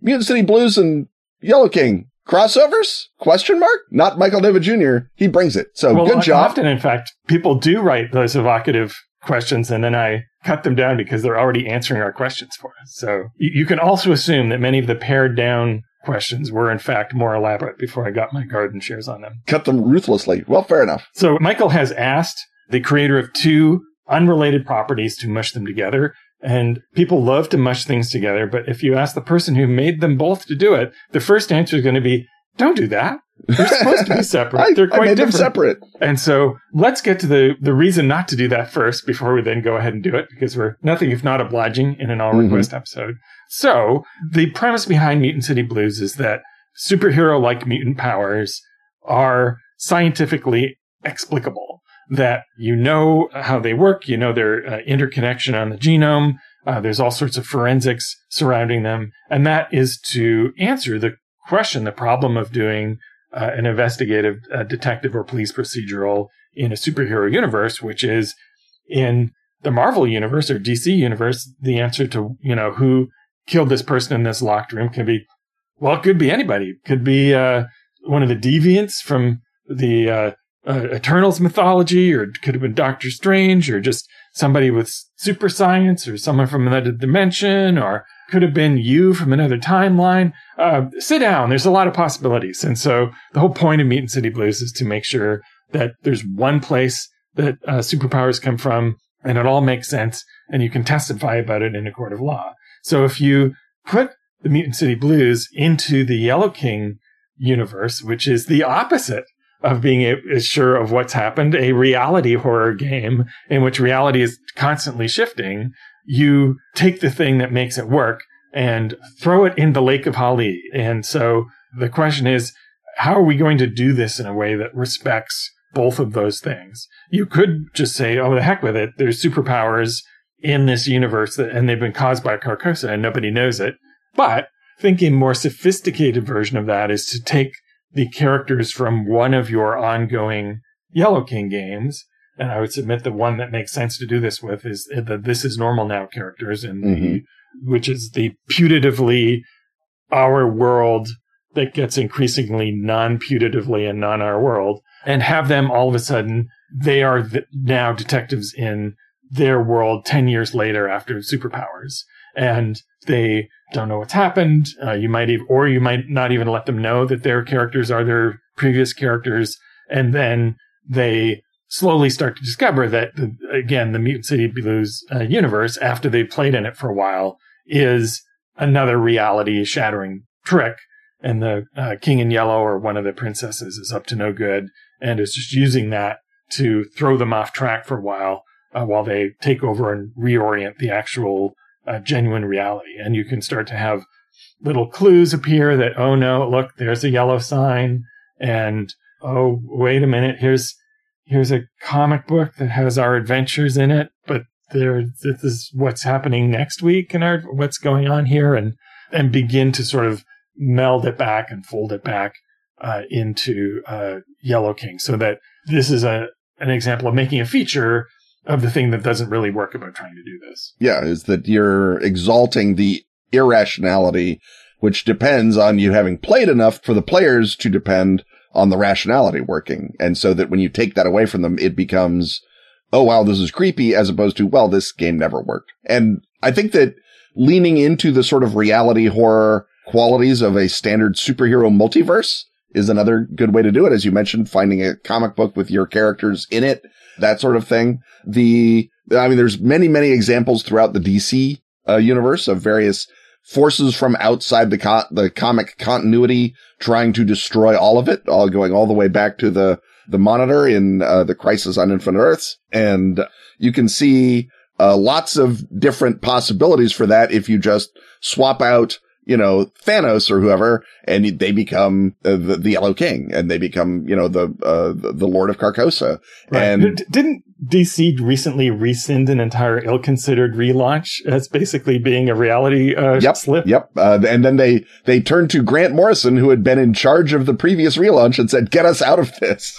[SPEAKER 2] Mutant City Blues and Yellow King crossovers? Question mark? Not Michael David Jr. He brings it. So
[SPEAKER 1] well,
[SPEAKER 2] good job.
[SPEAKER 1] Often, in fact, people do write those evocative questions and then I cut them down because they're already answering our questions for us. So you, you can also assume that many of the pared down questions were in fact more elaborate before I got my garden shares on them.
[SPEAKER 2] Cut them ruthlessly. Well, fair enough.
[SPEAKER 1] So Michael has asked the creator of two unrelated properties to mush them together. And people love to mush things together. But if you ask the person who made them both to do it, the first answer is going to be, don't do that. They're supposed to be [laughs] separate.
[SPEAKER 2] I,
[SPEAKER 1] They're
[SPEAKER 2] I
[SPEAKER 1] quite
[SPEAKER 2] made them
[SPEAKER 1] different.
[SPEAKER 2] separate.
[SPEAKER 1] And so let's get to the, the reason not to do that first before we then go ahead and do it because we're nothing if not obliging in an all request episode. So the premise behind Mutant City Blues is that superhero like mutant powers are scientifically explicable. That you know how they work, you know their uh, interconnection on the genome. Uh, there's all sorts of forensics surrounding them, and that is to answer the question, the problem of doing uh, an investigative uh, detective or police procedural in a superhero universe, which is in the Marvel universe or DC universe, the answer to, you know, who killed this person in this locked room can be, well, it could be anybody. It could be uh, one of the deviants from the uh, uh, Eternals mythology, or it could have been Doctor Strange, or just somebody with super science, or someone from another dimension, or could have been you from another timeline. Uh, sit down. There's a lot of possibilities. And so the whole point of Mutant City Blues is to make sure that there's one place that uh, superpowers come from and it all makes sense and you can testify about it in a court of law. So if you put the Mutant City Blues into the Yellow King universe, which is the opposite of being a- sure of what's happened, a reality horror game in which reality is constantly shifting, you take the thing that makes it work and throw it in the lake of Hali. And so the question is, how are we going to do this in a way that respects both of those things? You could just say, oh, the heck with it. There's superpowers in this universe that, and they've been caused by Carcosa and nobody knows it. But thinking more sophisticated version of that is to take the characters from one of your ongoing Yellow King games. And I would submit the one that makes sense to do this with is the This Is Normal Now characters and the, which is the putatively our world that gets increasingly non-putatively and non-our world and have them all of a sudden they are th- now detectives in their world 10 years later after superpowers. And they don't know what's happened uh, you might even or you might not even let them know that their characters are their previous characters and then they slowly start to discover that again the mutant city blues uh, universe after they've played in it for a while is another reality shattering trick. And the uh, king in yellow or one of the princesses is up to no good and is just using that to throw them off track for a while uh, while they take over and reorient the actual uh, genuine reality. And you can start to have little clues appear that oh no look there's a yellow sign. And oh wait a minute here's here's a comic book that has our adventures in it but there this is what's happening next week and our what's going on here and and begin to sort of meld it back and fold it back uh, into uh, Yellow King so that this is a an example of making a feature of the thing that doesn't really work about trying to do this.
[SPEAKER 2] Yeah, is that you're exalting the irrationality, which depends on you having played enough for the players to depend on the rationality working. And so that when you take that away from them, it becomes, oh, wow, this is creepy as opposed to, well, this game never worked. And I think that leaning into the sort of reality horror qualities of a standard superhero multiverse is another good way to do it. As you mentioned, finding a comic book with your characters in it, that sort of thing. The, I mean, there's many, many examples throughout the DC uh, universe of various forces from outside the co- the comic continuity trying to destroy all of it, all going all the way back to the the monitor in uh, the Crisis on Infinite Earths, and you can see uh, lots of different possibilities for that if you just swap out you know, Thanos or whoever, and they become uh, the, the, Yellow King, and they become, you know, the uh, the Lord of Carcosa. Right. And
[SPEAKER 1] didn't DC recently rescind an entire ill-considered relaunch as basically being a reality uh,
[SPEAKER 2] yep,
[SPEAKER 1] slip?
[SPEAKER 2] Yep. Uh, and then they they turned to Grant Morrison, who had been in charge of the previous relaunch, and said, "Get us out of this."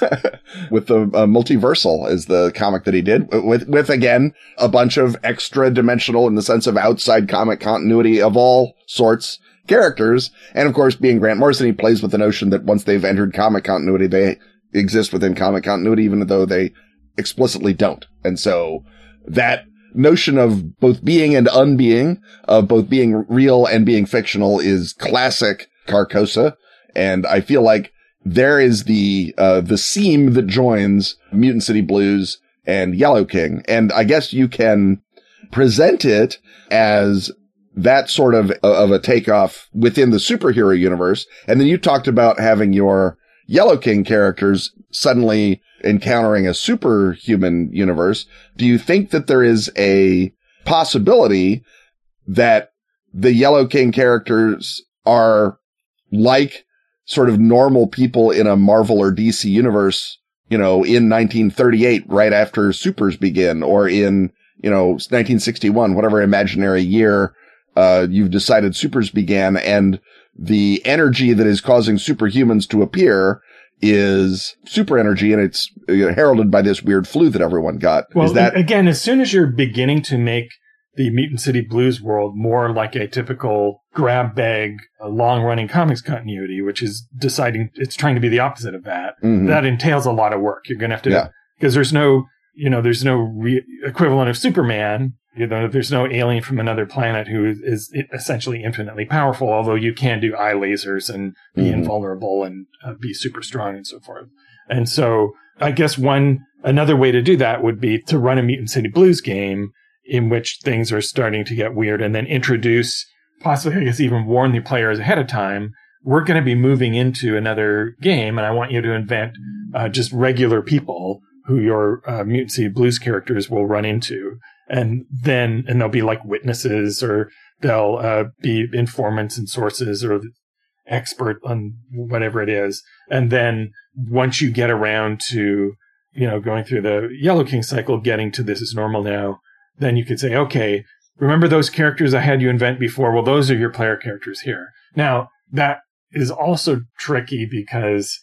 [SPEAKER 2] [laughs] with the uh, Multiversity the comic that he did with with again a bunch of extra dimensional in the sense of outside comic continuity of all sorts characters. And of course, being Grant Morrison, he plays with the notion that once they've entered comic continuity, they exist within comic continuity, even though they explicitly don't. And so that notion of both being and unbeing, of both being real and being fictional is classic Carcosa. And I feel like there is the, uh, the seam that joins Mutant City Blues and Yellow King. And I guess you can present it as that sort of, of a takeoff within the superhero universe. And then you talked about having your Yellow King characters suddenly encountering a superhuman universe. Do you think that there is a possibility that the Yellow King characters are like sort of normal people in a Marvel or DC universe, you know, in 1938, right after supers begin or in, you know, 1961, whatever imaginary year, uh, you've decided supers began and the energy that is causing superhumans to appear is super energy and it's heralded by this weird flu that everyone got.
[SPEAKER 1] Well,
[SPEAKER 2] is that
[SPEAKER 1] again, as soon as you're beginning to make the Mutant City Blues world more like a typical grab bag, long running comics continuity, which is deciding it's trying to be the opposite of that. Mm-hmm. That entails a lot of work. You're going to have to, because yeah. there's no, you know, there's no re- equivalent of Superman you know, there's no alien from another planet who is essentially infinitely powerful, although you can do eye lasers and be mm-hmm. invulnerable and uh, be super strong and so forth. And so I guess one, another way to do that would be to run a Mutant City Blues game in which things are starting to get weird and then introduce, possibly, I guess, even warn the players ahead of time. We're going to be moving into another game and I want you to invent uh, just regular people who your uh, Mutant City Blues characters will run into and then and they'll be like witnesses or they'll uh, be informants and sources or expert on whatever it is. And then once you get around to you know going through the yellow king cycle getting to this is normal now then you could say okay remember those characters i had you invent before? Well those are your player characters here. Now that is also tricky because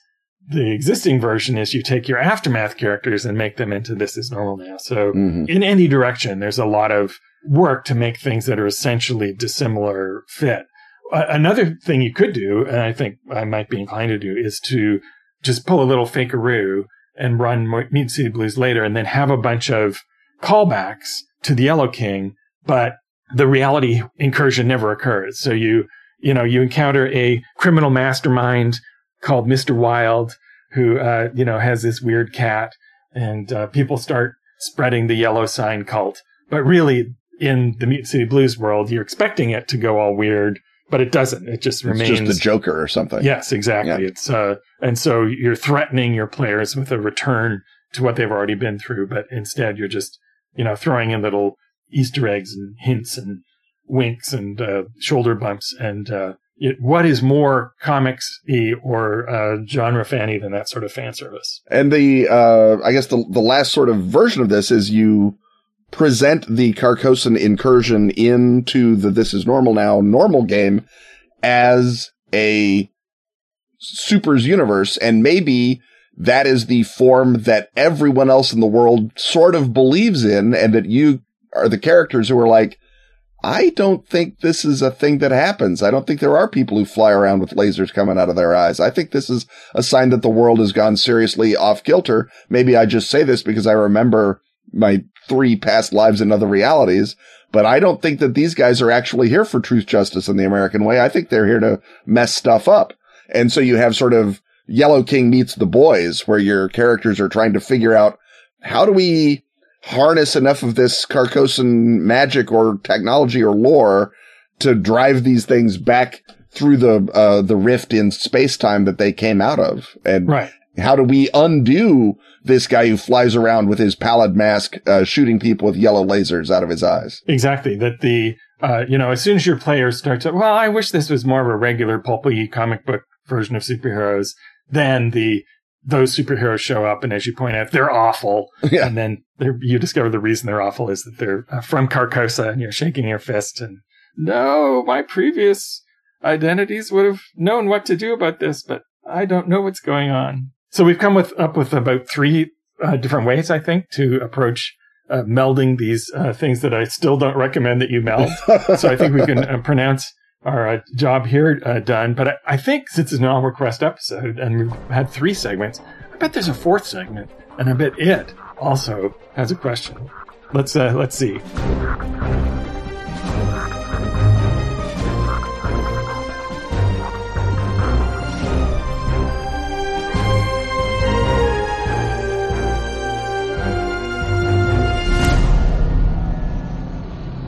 [SPEAKER 1] the existing version is you take your aftermath characters and make them into this is normal now. So mm-hmm. in any direction, there's a lot of work to make things that are essentially dissimilar fit. Uh, another thing you could do, and I think I might be inclined to do, is to just pull a little fakeroo and run Mutant City Blues later and then have a bunch of callbacks to the Yellow King, but the reality incursion never occurs. So you, you know, you encounter a criminal mastermind called Mr. Wilde, who, uh, you know, has this weird cat and, uh, people start spreading the yellow sign cult. But really, in the Mutant City Blues world, you're expecting it to go all weird, but it doesn't. It just
[SPEAKER 2] it's
[SPEAKER 1] remains.
[SPEAKER 2] just the Joker or something.
[SPEAKER 1] Yes, exactly. Yeah. It's, uh, and so you're threatening your players with a return to what they've already been through, but instead you're just, you know, throwing in little Easter eggs and hints and winks and, uh, shoulder bumps and, uh, it, what is more comics y or uh, genre fanny than that sort of fan service?
[SPEAKER 2] And the, uh, I guess the, the last sort of version of this is you present the Carcosan incursion into the This Is Normal Now normal game as a Supers universe, and maybe that is the form that everyone else in the world sort of believes in, and that you are the characters who are like, I don't think this is a thing that happens. I don't think there are people who fly around with lasers coming out of their eyes. I think this is a sign that the world has gone seriously off kilter. Maybe I just say this because I remember my three past lives in other realities, but I don't think that these guys are actually here for truth, justice, and the American way. I think they're here to mess stuff up. And so you have sort of Yellow King meets the boys where your characters are trying to figure out how do we harness enough of this Carcosan magic or technology or lore to drive these things back through the uh, the rift in space time that they came out of, and
[SPEAKER 1] Right.
[SPEAKER 2] how do we undo this guy who flies around with his pallid mask, uh, shooting people with yellow lasers out of his eyes?
[SPEAKER 1] Exactly. That the, uh, you know, as soon as your player starts, to, well, I wish this was more of a regular pulpy comic book version of superheroes, than the, those superheroes show up. And as you point out, they're awful. [laughs]
[SPEAKER 2] Yeah.
[SPEAKER 1] And then you discover the reason they're awful is that they're uh, from Carcosa and you're shaking your fist and no, my previous identities would have known what to do about this, but I don't know what's going on. So we've come with up with about three uh, different ways, I think, to approach uh, melding these uh, things that I still don't recommend that you meld. [laughs] so I think we can uh, pronounce our uh, job here uh, done. But I, I think since it's an all request episode and we've had three segments, I bet there's a fourth segment, and I bet it also has a question. Let's uh, let's see.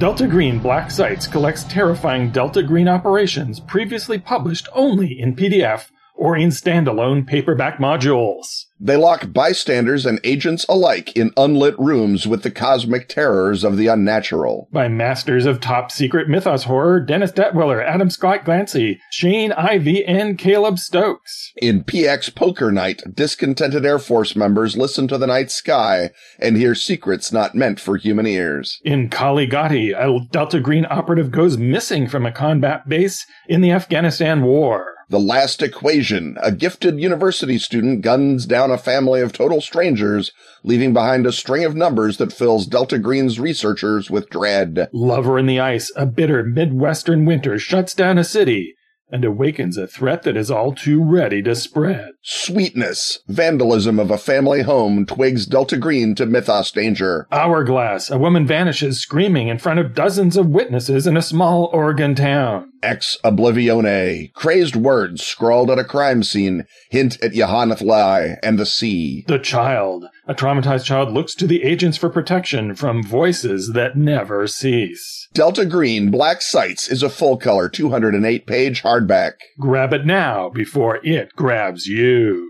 [SPEAKER 1] Delta Green Black Sites collects terrifying Delta Green operations previously published only in PDF or in standalone paperback modules.
[SPEAKER 2] They lock bystanders and agents alike in unlit rooms with the cosmic terrors of the unnatural.
[SPEAKER 1] By masters of top secret mythos horror Dennis Detwiller, Adam Scott Glancy, Shane Ivey, and Caleb Stokes.
[SPEAKER 2] In PX Poker Night, discontented Air Force members listen to the night sky and hear secrets not meant for human ears.
[SPEAKER 1] In Kali Ghati, a Delta Green operative goes missing from a combat base in the Afghanistan War.
[SPEAKER 2] The Last Equation, a gifted university student guns down a family of total strangers, leaving behind a string of numbers that fills Delta Green's researchers with dread.
[SPEAKER 1] Lover in the Ice, a bitter Midwestern winter shuts down a city and awakens a threat that is all too ready to spread.
[SPEAKER 2] Sweetness, vandalism of a family home twigs Delta Green to mythos danger.
[SPEAKER 1] Hourglass, a woman vanishes screaming in front of dozens of witnesses in a small Oregon town.
[SPEAKER 2] Ex Oblivione, crazed words scrawled at a crime scene hint at Y'ha-nthlei and the sea.
[SPEAKER 1] The Child, a traumatized child looks to the agents for protection from voices that never cease.
[SPEAKER 2] Delta Green Black Sites is a full color 208 page hardback.
[SPEAKER 1] Grab it now before it grabs you.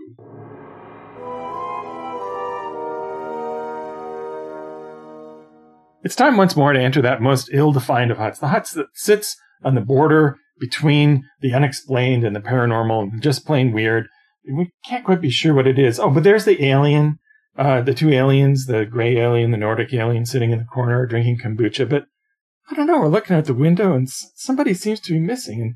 [SPEAKER 1] It's time once more to enter that most ill-defined of huts, the huts that sits on the border between the unexplained and the paranormal, and just plain weird. We can't quite be sure what it is. Oh, but there's the alien, uh, the two aliens, the gray alien, the Nordic alien, sitting in the corner drinking kombucha. But I don't know. We're looking out the window, and s- somebody seems to be missing. And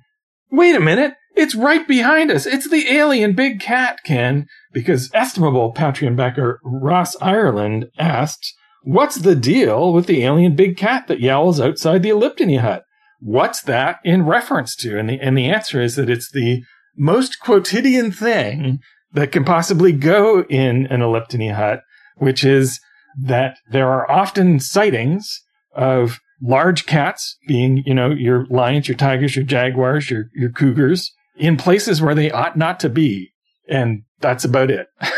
[SPEAKER 1] wait a minute, it's right behind us. It's the alien big cat, Ken. Because estimable Patreon backer Ross Ireland asked, "What's the deal with the alien big cat that yowls outside the Eliptony hut? What's that in reference to?" And the and the answer is that it's the most quotidian thing that can possibly go in an Eliptony hut, which is that there are often sightings of large cats being, you know, your lions, your tigers, your jaguars, your, your cougars in places where they ought not to be. And that's about it. [laughs]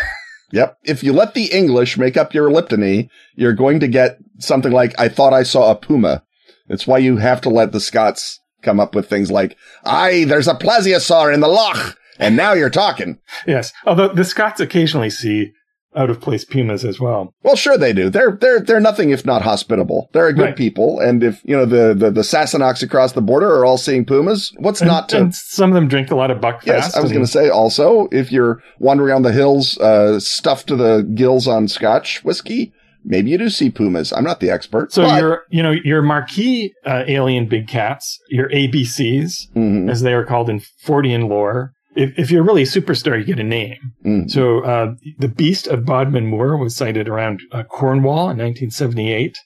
[SPEAKER 2] Yep. If you let the English make up your eliptony, you're going to get something like, I thought I saw a puma. It's why you have to let the Scots come up with things like, aye, there's a plesiosaur in the loch. And now you're talking.
[SPEAKER 1] yes. Although the Scots occasionally see out of place pumas as well.
[SPEAKER 2] Well, sure they do. They're, they're, they're nothing if not hospitable. They're a good
[SPEAKER 1] Right.
[SPEAKER 2] people. And if, you know, the, the, the Sassenachs across the border are all seeing pumas, what's
[SPEAKER 1] And,
[SPEAKER 2] not to
[SPEAKER 1] and some of them drink a lot of buckfast.
[SPEAKER 2] Yes, I was going to say also, if you're wandering on the hills, uh, stuffed to the gills on scotch whiskey, maybe you do see pumas. I'm not the expert.
[SPEAKER 1] So
[SPEAKER 2] but-
[SPEAKER 1] your, you know, your marquee uh, alien big cats, your ABCs,
[SPEAKER 2] Mhm,
[SPEAKER 1] as they are called in Fortean lore. If, if you're really a superstar, you get a name.
[SPEAKER 2] mhm.
[SPEAKER 1] So uh, the Beast of Bodmin Moor was sighted around uh, Cornwall in 1978.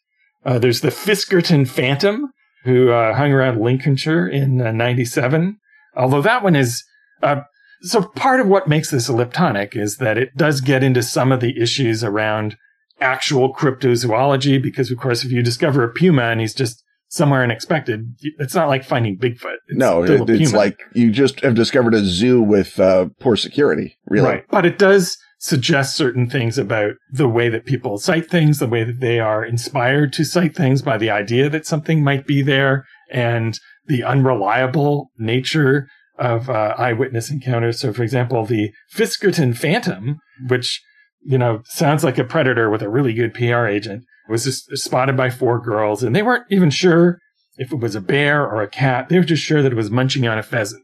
[SPEAKER 1] Uh, there's the Fiskerton Phantom, who uh, hung around Lincolnshire in uh, 97. Although that one is uh, so part of what makes this eliptonic is that it does get into some of the issues around actual cryptozoology. Because of course, if you discover a puma and he's just somewhere unexpected, it's not like finding Bigfoot. It's
[SPEAKER 2] no, it- it's
[SPEAKER 1] puma.
[SPEAKER 2] like you just have discovered a zoo with uh, poor security. Really,
[SPEAKER 1] Right. But it does suggest certain things about the way that people cite things, the way that they are inspired to cite things by the idea that something might be there, and the unreliable nature of uh, eyewitness encounters. So, for example, the Fiskerton Phantom, which, you know, sounds like a predator with a really good PR agent, was just spotted by four girls, and they weren't even sure if it was a bear or a cat. They were just sure that it was munching on a pheasant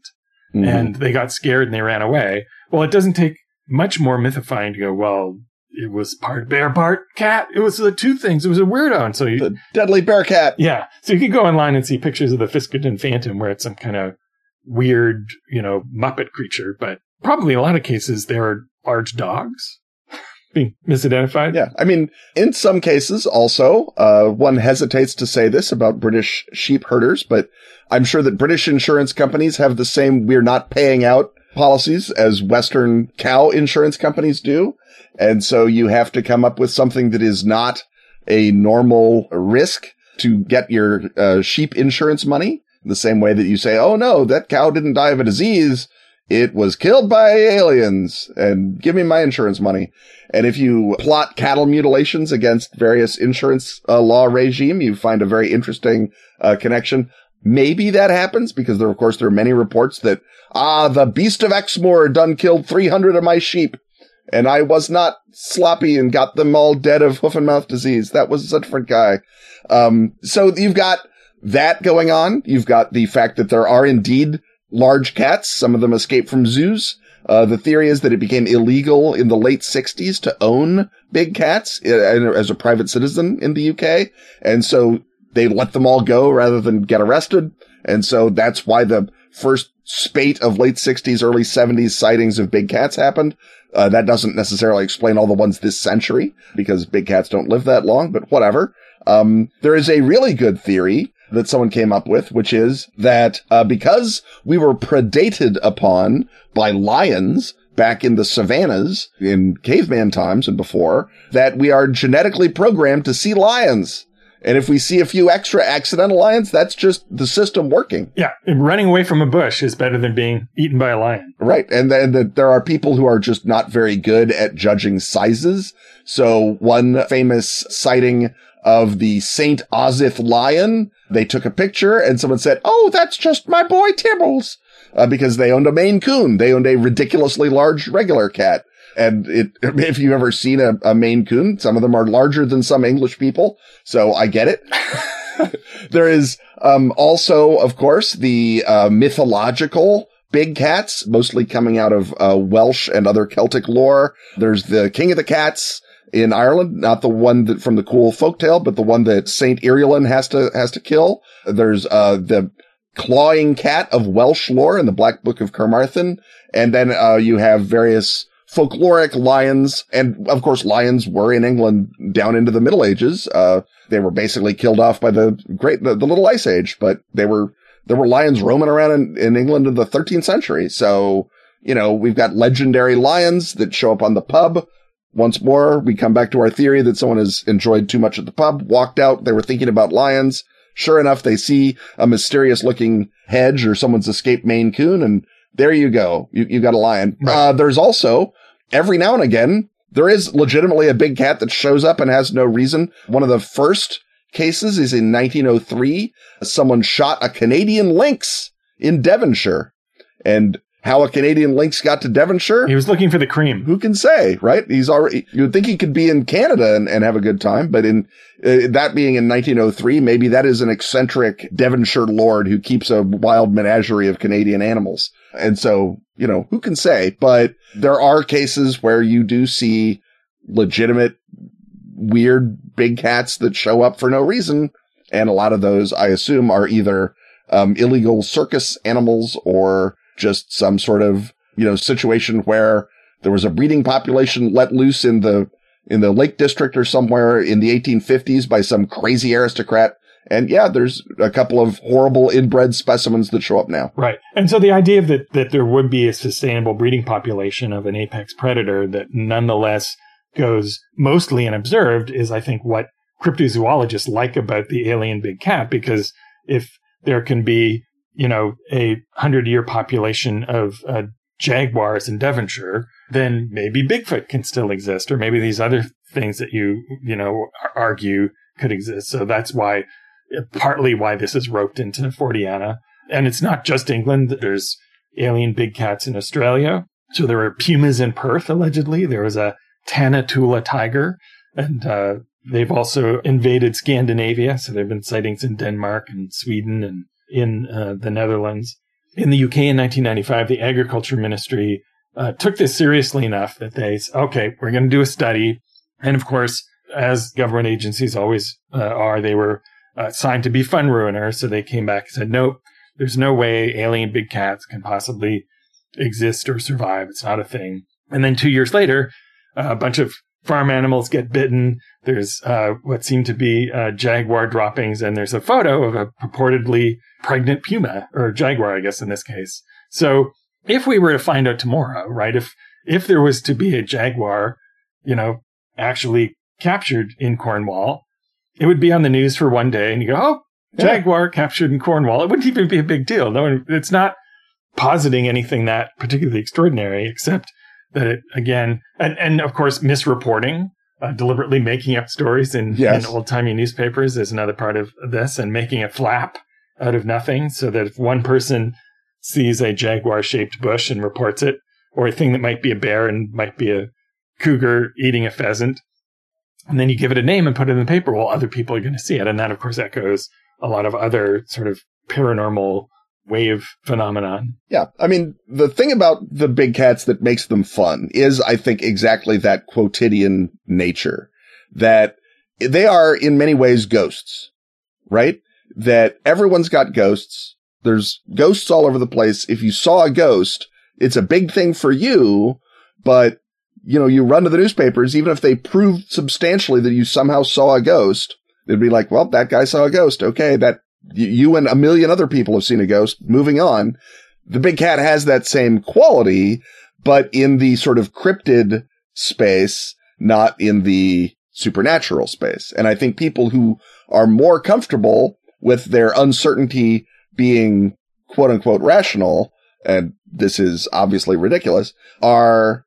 [SPEAKER 2] Mhm.
[SPEAKER 1] and they got scared and they ran away. Well, it doesn't take much more mythifying to go, well, it was part bear, part cat. It was the two things. It was a weirdo. And so you,
[SPEAKER 2] the deadly bear cat.
[SPEAKER 1] yeah. So you could go online and see pictures of the Fiskerton Phantom where it's some kind of weird, you know, Muppet creature, but probably a lot of cases there are large dogs being misidentified.
[SPEAKER 2] Yeah, I mean, in some cases, also, uh, one hesitates to say this about British sheep herders, but I'm sure that British insurance companies have the same "we're not paying out" policies as Western cow insurance companies do, and so you have to come up with something that is not a normal risk to get your uh, sheep insurance money. The same way that you say, "Oh no, that cow didn't die of a disease." It was killed by aliens and give me my insurance money. And if you plot cattle mutilations against various insurance uh, law regime, you find a very interesting uh, connection. Maybe that happens because there, of course, there are many reports that, ah, the beast of Exmoor done killed 300 of my sheep. And I was not sloppy and got them all dead of hoof and mouth disease. That was a different guy. Um, so you've got that going on. You've got the fact that there are indeed large cats. Some of them escape from zoos. Uh, the theory is that it became illegal in the late 60s to own big cats uh, as a private citizen in the UK. And so they let them all go rather than get arrested. And so that's why the first spate of late 60s, early 70s sightings of big cats happened. Uh, that doesn't necessarily explain all the ones this century because big cats don't live that long, but whatever. Um, there is a really good theory that someone came up with, which is that uh, because we were predated upon by lions back in the savannas in caveman times and before, that we are genetically programmed to see lions. And if we see a few extra accidental lions, that's just the system working.
[SPEAKER 1] Yeah. and Running away from a bush is better than being eaten by a lion.
[SPEAKER 2] Right. And then that there are people who are just not very good at judging sizes. So one famous sighting of the St. Osyth lion, they took a picture and someone said, Oh, that's just my boy Tibbles. Uh, because they owned a Maine Coon. They owned a ridiculously large regular cat. And it, [laughs] if you've ever seen a, a Maine Coon, some of them are larger than some English people. So I get it. [laughs] there is, um, also, of course, the, uh, mythological big cats, mostly coming out of, uh, Welsh and other Celtic lore. There's the King of the Cats in Ireland, not the one that from the cool folktale, but the one that Saint Irulan has to, has to kill. There's, uh, the, clawing cat of Welsh lore in the Black Book of Carmarthen. And then, uh, you have various folkloric lions. And of course, lions were in England down into the Middle Ages. Uh, they were basically killed off by the great, the, the little ice age, but they were, there were lions roaming around in, in England in the 13th century. So, you know, we've got legendary lions that show up on the pub. Once more, we come back to our theory that someone has enjoyed too much at the pub, walked out, they were thinking about lions. Sure enough, they see a mysterious looking hedge or someone's escaped Maine Coon and there you go. You, you got a lion.
[SPEAKER 1] Right.
[SPEAKER 2] Uh, there's also every now and again, there is legitimately a big cat that shows up and has no reason. One of the first cases is in 1903. Someone shot a Canadian lynx in Devonshire and how a Canadian lynx got to Devonshire.
[SPEAKER 1] He was looking for the cream.
[SPEAKER 2] Who can say, right? He's already, you would think he could be in Canada and, and have a good time, but in uh, that being in 1903, maybe that is an eccentric Devonshire lord who keeps a wild menagerie of Canadian animals. And so, you know, who can say, but there are cases where you do see legitimate weird big cats that show up for no reason. And a lot of those, I assume, are either um, illegal circus animals or just some sort of, you know, situation where there was a breeding population let loose in the, in the Lake District or somewhere in the 1850s by some crazy aristocrat. And yeah, there's a couple of horrible inbred specimens that show up now.
[SPEAKER 1] Right. And so the idea that, that there would be a sustainable breeding population of an apex predator that nonetheless goes mostly unobserved is, I think, what cryptozoologists like about the alien big cat, because if there can be, you know, a hundred year population of uh, jaguars in Devonshire, then maybe Bigfoot can still exist, or maybe these other things that you, you know, argue could exist. So that's why, partly why this is roped into Forteana. And it's not just England. There's alien big cats in Australia. So there were pumas in Perth, allegedly. There was a Tantanoola tiger. And uh, they've also invaded Scandinavia. So there have been sightings in Denmark and Sweden and in uh, the Netherlands. In the UK in 1995, the Agriculture Ministry uh, took this seriously enough that they said, okay, we're going to do a study. And of course, as government agencies always uh, are, they were uh, signed to be fun ruiners. So they came back and said, nope, there's no way alien big cats can possibly exist or survive. It's not a thing. And then two years later, a bunch of farm animals get bitten. There's uh, what seem to be uh, jaguar droppings, and there's a photo of a purportedly pregnant puma or jaguar, I guess in this case. So if we were to find out tomorrow, right, if if there was to be a jaguar, you know, actually captured in Cornwall, it would be on the news for one day, and you go, oh, jaguar yeah. captured in Cornwall. It wouldn't even be a big deal. No, it's not positing anything that particularly extraordinary, except that it again, and and of course, misreporting. Uh, deliberately making up stories in, yes. in old timey newspapers is another part of this, and making a flap out of nothing, so that if one person sees a jaguar shaped bush and reports it, or a thing that might be a bear and might be a cougar eating a pheasant, and then you give it a name and put it in the paper, well, other people are going to see it, and that, of course, echoes a lot of other sort of paranormal wave phenomenon.
[SPEAKER 2] Yeah. I mean, the thing about the big cats that makes them fun is, I think, exactly that quotidian nature that they are in many ways ghosts, right? That everyone's got ghosts. There's ghosts all over the place. If you saw a ghost, it's a big thing for you, but you know, you run to the newspapers, even if they proved substantially that you somehow saw a ghost, they'd be like, well, that guy saw a ghost. Okay. That you and a million other people have seen a ghost. Moving on. The big cat has that same quality, but in the sort of cryptid space, not in the supernatural space. And I think people who are more comfortable with their uncertainty being quote unquote rational, and this is obviously ridiculous, are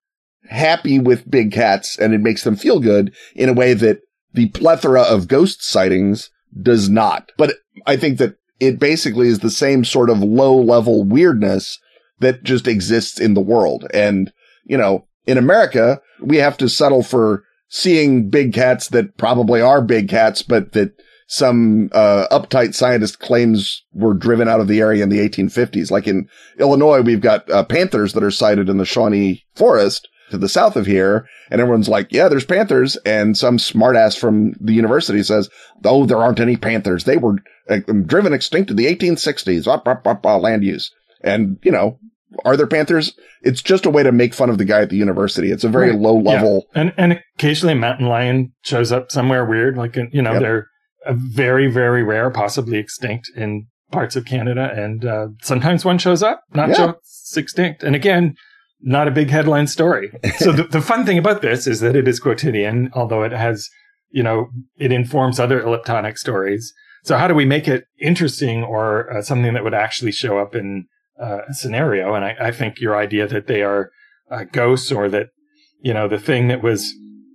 [SPEAKER 2] happy with big cats and it makes them feel good in a way that the plethora of ghost sightings does not. But I think that it basically is the same sort of low level weirdness that just exists in the world. And, you know, in America, we have to settle for seeing big cats that probably are big cats, but that some uh, uptight scientist claims were driven out of the area in the 1850s. Like in Illinois, we've got uh, panthers that are sighted in the Shawnee Forest, to the south of here. And everyone's like, yeah, there's panthers. And some smartass from the university says, oh, there aren't any panthers. They were uh, driven extinct in the 1860s. Up, up, up, uh, land use. And, you know, are there panthers? It's just a way to make fun of the guy at the university. It's a very right. low level.
[SPEAKER 1] Yeah. And, and occasionally a mountain lion shows up somewhere weird. Like, you know, yep. they're very, very rare, possibly extinct in parts of Canada. And uh, sometimes one shows up, not yeah. just extinct. And again, not a big headline story. So the, the fun thing about this is that it is quotidian, although it has, you know, it informs other eliptonic stories. So how do we make it interesting or uh, something that would actually show up in uh, a scenario? And I, I, think your idea that they are uh, ghosts or that, you know, the thing that was,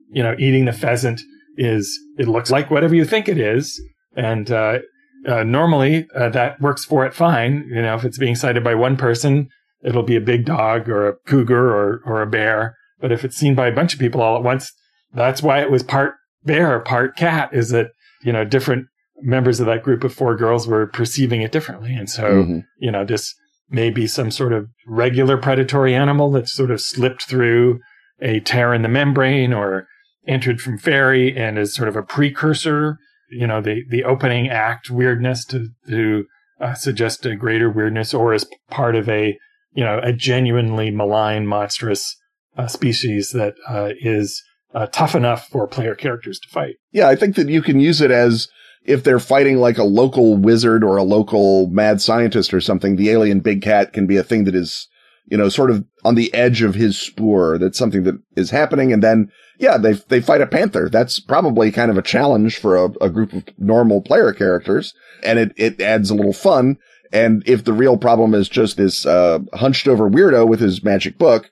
[SPEAKER 1] you know, eating the pheasant is, it looks like whatever you think it is. And, uh, uh, normally uh, that works for it fine. You know, if it's being sighted by one person, it'll be a big dog or a cougar or, or a bear. But if it's seen by a bunch of people all at once, that's why it was part bear, part cat is that, you know, different members of that group of four girls were perceiving it differently. And so, mm-hmm. you know, this may be some sort of regular predatory animal that sort of slipped through a tear in the membrane or entered from Fairy and is sort of a precursor, you know, the, the opening act weirdness to, to uh, suggest a greater weirdness or as part of a, you know, a genuinely malign, monstrous uh, species that uh, is uh, tough enough for player characters to fight.
[SPEAKER 2] Yeah, I think that you can use it as if they're fighting like a local wizard or a local mad scientist or something, the alien big cat can be a thing that is, you know, sort of on the edge of his spoor. That's something that is happening. And then, yeah, they, they fight a panther. That's probably kind of a challenge for a, a group of normal player characters. And it, it adds a little fun. And if the real problem is just this, uh, hunched over weirdo with his magic book,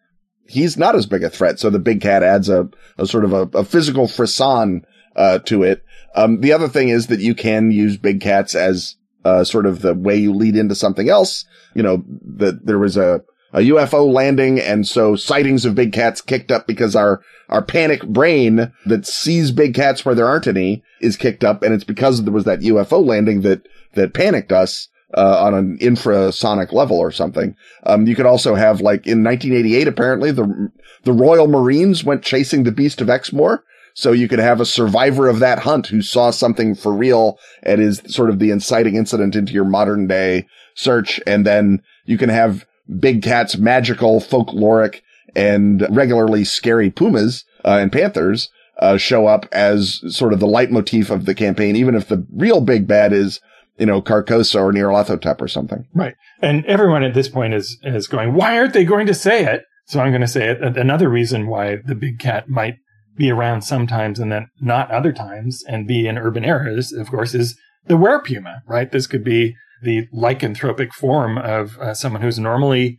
[SPEAKER 2] he's not as big a threat. So the big cat adds a, a sort of a, a physical frisson, uh, to it. Um, the other thing is that you can use big cats as, uh, sort of the way you lead into something else. You know, that there was a, a UFO landing. And so sightings of big cats kicked up because our, our panic brain that sees big cats where there aren't any is kicked up. And it's because there was that UFO landing that, that panicked us. Uh, on an infrasonic level or something. Um, you could also have like in 1988, apparently the, the Royal Marines went chasing the Beast of Exmoor. So you could have a survivor of that hunt who saw something for real and is sort of the inciting incident into your modern day search. And then you can have big cats, magical, folkloric, and regularly scary pumas uh, and panthers uh, show up as sort of the leitmotif of the campaign, even if the real big bad is, you know, Carcosa or Nyarlathotep or something.
[SPEAKER 1] Right. And everyone at this point is, is going, why aren't they going to say it? So I'm going to say it. Another reason why the big cat might be around sometimes and then not other times and be in urban areas, of course, is the werepuma, right? This could be the lycanthropic form of uh, someone who's normally,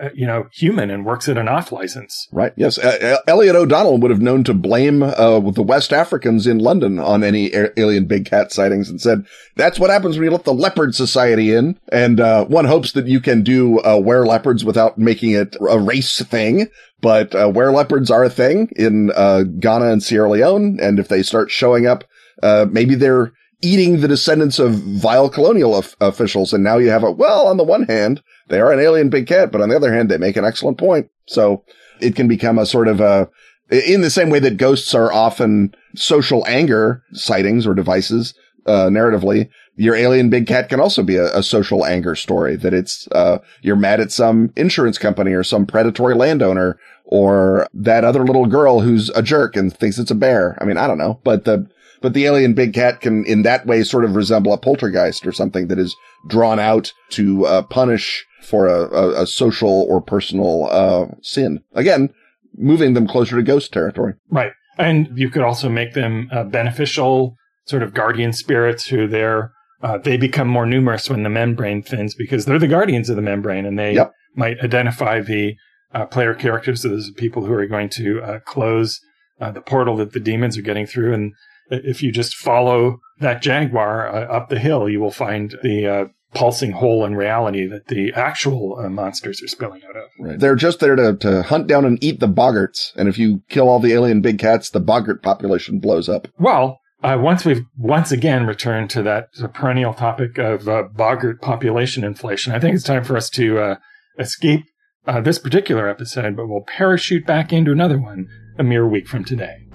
[SPEAKER 1] uh, you know, human and works at an off license.
[SPEAKER 2] Right. Yes. Uh, Elliott O'Donnell would have known to blame uh, the West Africans in London on any alien big cat sightings and said, that's what happens when you let the leopard society in. And uh, one hopes that you can do uh, were leopards without making it a race thing. But uh, leopards are a thing in uh, Ghana and Sierra Leone, and if they start showing up, maybe they're eating the descendants of vile colonial of- officials. And now you have a well, on the one hand, they are an alien big cat, but on the other hand, they make an excellent point. So it can become a sort of a in the same way that ghosts are often social anger sightings or devices uh, narratively, your alien big cat can also be a, a social anger story that it's, uh, you're mad at some insurance company or some predatory landowner or that other little girl who's a jerk and thinks it's a bear. I mean, I don't know, but the, but the alien big cat can in that way sort of resemble a poltergeist or something that is drawn out to, uh, punish for a, a, a, social or personal, uh, sin. Again, moving them closer to ghost territory.
[SPEAKER 1] Right. And you could also make them uh, beneficial sort of guardian spirits who they're uh, they become more numerous when the membrane thins because they're the guardians of the membrane and they yep. might identify the uh, player characters as people who are going to uh, close uh, the portal that the demons are getting through. And if you just follow that jaguar uh, up the hill, you will find the uh, pulsing hole in reality that the actual monsters are spilling out of.
[SPEAKER 2] Right. They're just there to, to hunt down and eat the boggarts. And if you kill all the alien big cats, the boggart population blows up.
[SPEAKER 1] Well, uh, once we've once again returned to that perennial topic of uh, boggart population inflation, I think it's time for us to uh, escape uh, this particular episode, but we'll parachute back into another one a mere week from today.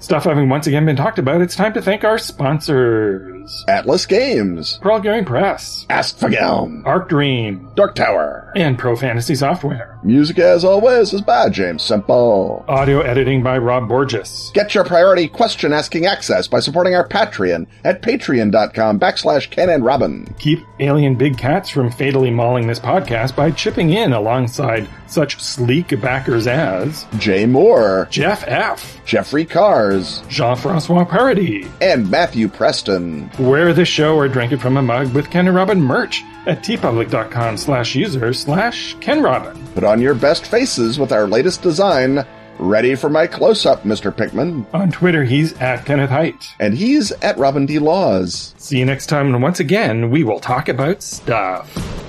[SPEAKER 1] Stuff having once again been talked about, it's time to thank our sponsors.
[SPEAKER 2] Atlas Games.
[SPEAKER 1] Pelgrane Press.
[SPEAKER 2] Åskfågeln.
[SPEAKER 1] Arc Dream.
[SPEAKER 2] Dark Tower.
[SPEAKER 1] And Pro Fantasy Software.
[SPEAKER 2] Music, as always, is by James Semple.
[SPEAKER 1] Audio editing by Rob Borges.
[SPEAKER 2] Get your priority question asking access by supporting our Patreon at patreon.com backslash Ken and Robin.
[SPEAKER 1] Keep alien big cats from fatally mauling this podcast by chipping in alongside such sleek backers as
[SPEAKER 2] Jay Moore,
[SPEAKER 1] Jeff F.,
[SPEAKER 2] Jeffrey Cars,
[SPEAKER 1] Jean Francois Parody,
[SPEAKER 2] and Matthew Preston.
[SPEAKER 1] Wear the show or drink it from a mug with Ken and Robin merch at teepublic.com slash user slash Ken Robin.
[SPEAKER 2] Put on your best faces with our latest design. Ready for my close up, Mr. Pickman.
[SPEAKER 1] On Twitter, he's at Kenneth Hite.
[SPEAKER 2] And he's at Robin D. Laws.
[SPEAKER 1] See you next time, and once again, we will talk about stuff.